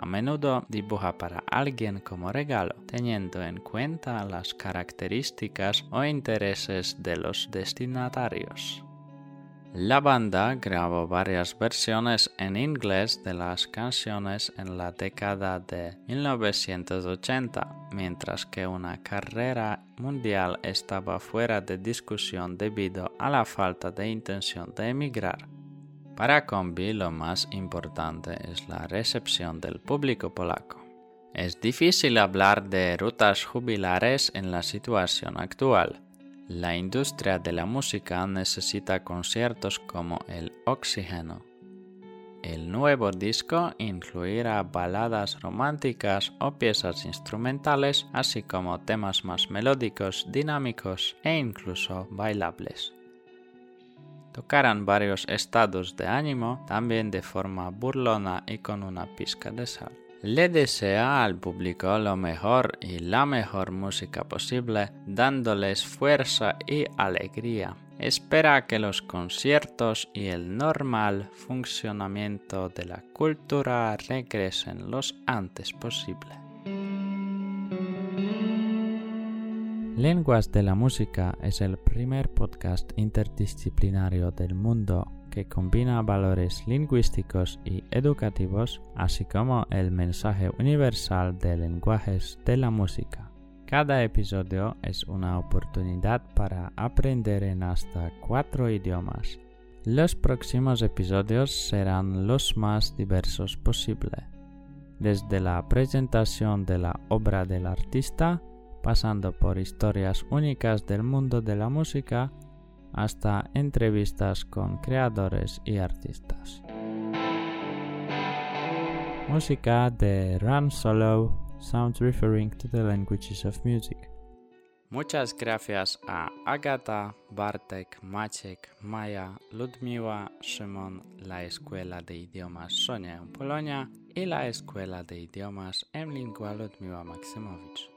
A menudo dibuja para alguien como regalo, teniendo en cuenta las características o intereses de los destinatarios. La banda grabó varias versiones en inglés de las canciones en la década de 1980, mientras que una carrera mundial estaba fuera de discusión debido a la falta de intención de emigrar. Para Combi lo más importante es la recepción del público polaco. Es difícil hablar de rutas jubilares en la situación actual la industria de la música necesita conciertos como el oxígeno. El nuevo disco incluirá baladas románticas o piezas instrumentales, así como temas más melódicos, dinámicos e incluso bailables. Tocarán varios estados de ánimo, también de forma burlona y con una pizca de sal le desea al público lo mejor y la mejor música posible, dándoles fuerza y alegría. Espera que los conciertos y el normal funcionamiento de la cultura regresen lo antes posible. Lenguas de la Música es el primer podcast interdisciplinario del mundo que combina valores lingüísticos y educativos, así como el mensaje universal de lenguajes de la música. Cada episodio es una oportunidad para aprender en hasta cuatro idiomas. Los próximos episodios serán los más diversos posible, desde la presentación de la obra del artista, pasando por historias únicas del mundo de la música hasta entrevistas con creadores y artistas. Música de Run Solo, sounds referring to the languages of music. Muchas gracias a Agata, Bartek, Maciek, Maja, Ludmiła, Szymon, la Escuela de Idiomas Sonia en Polonia y la Escuela de Idiomas en Lingua Ludmiła Maksymowicz.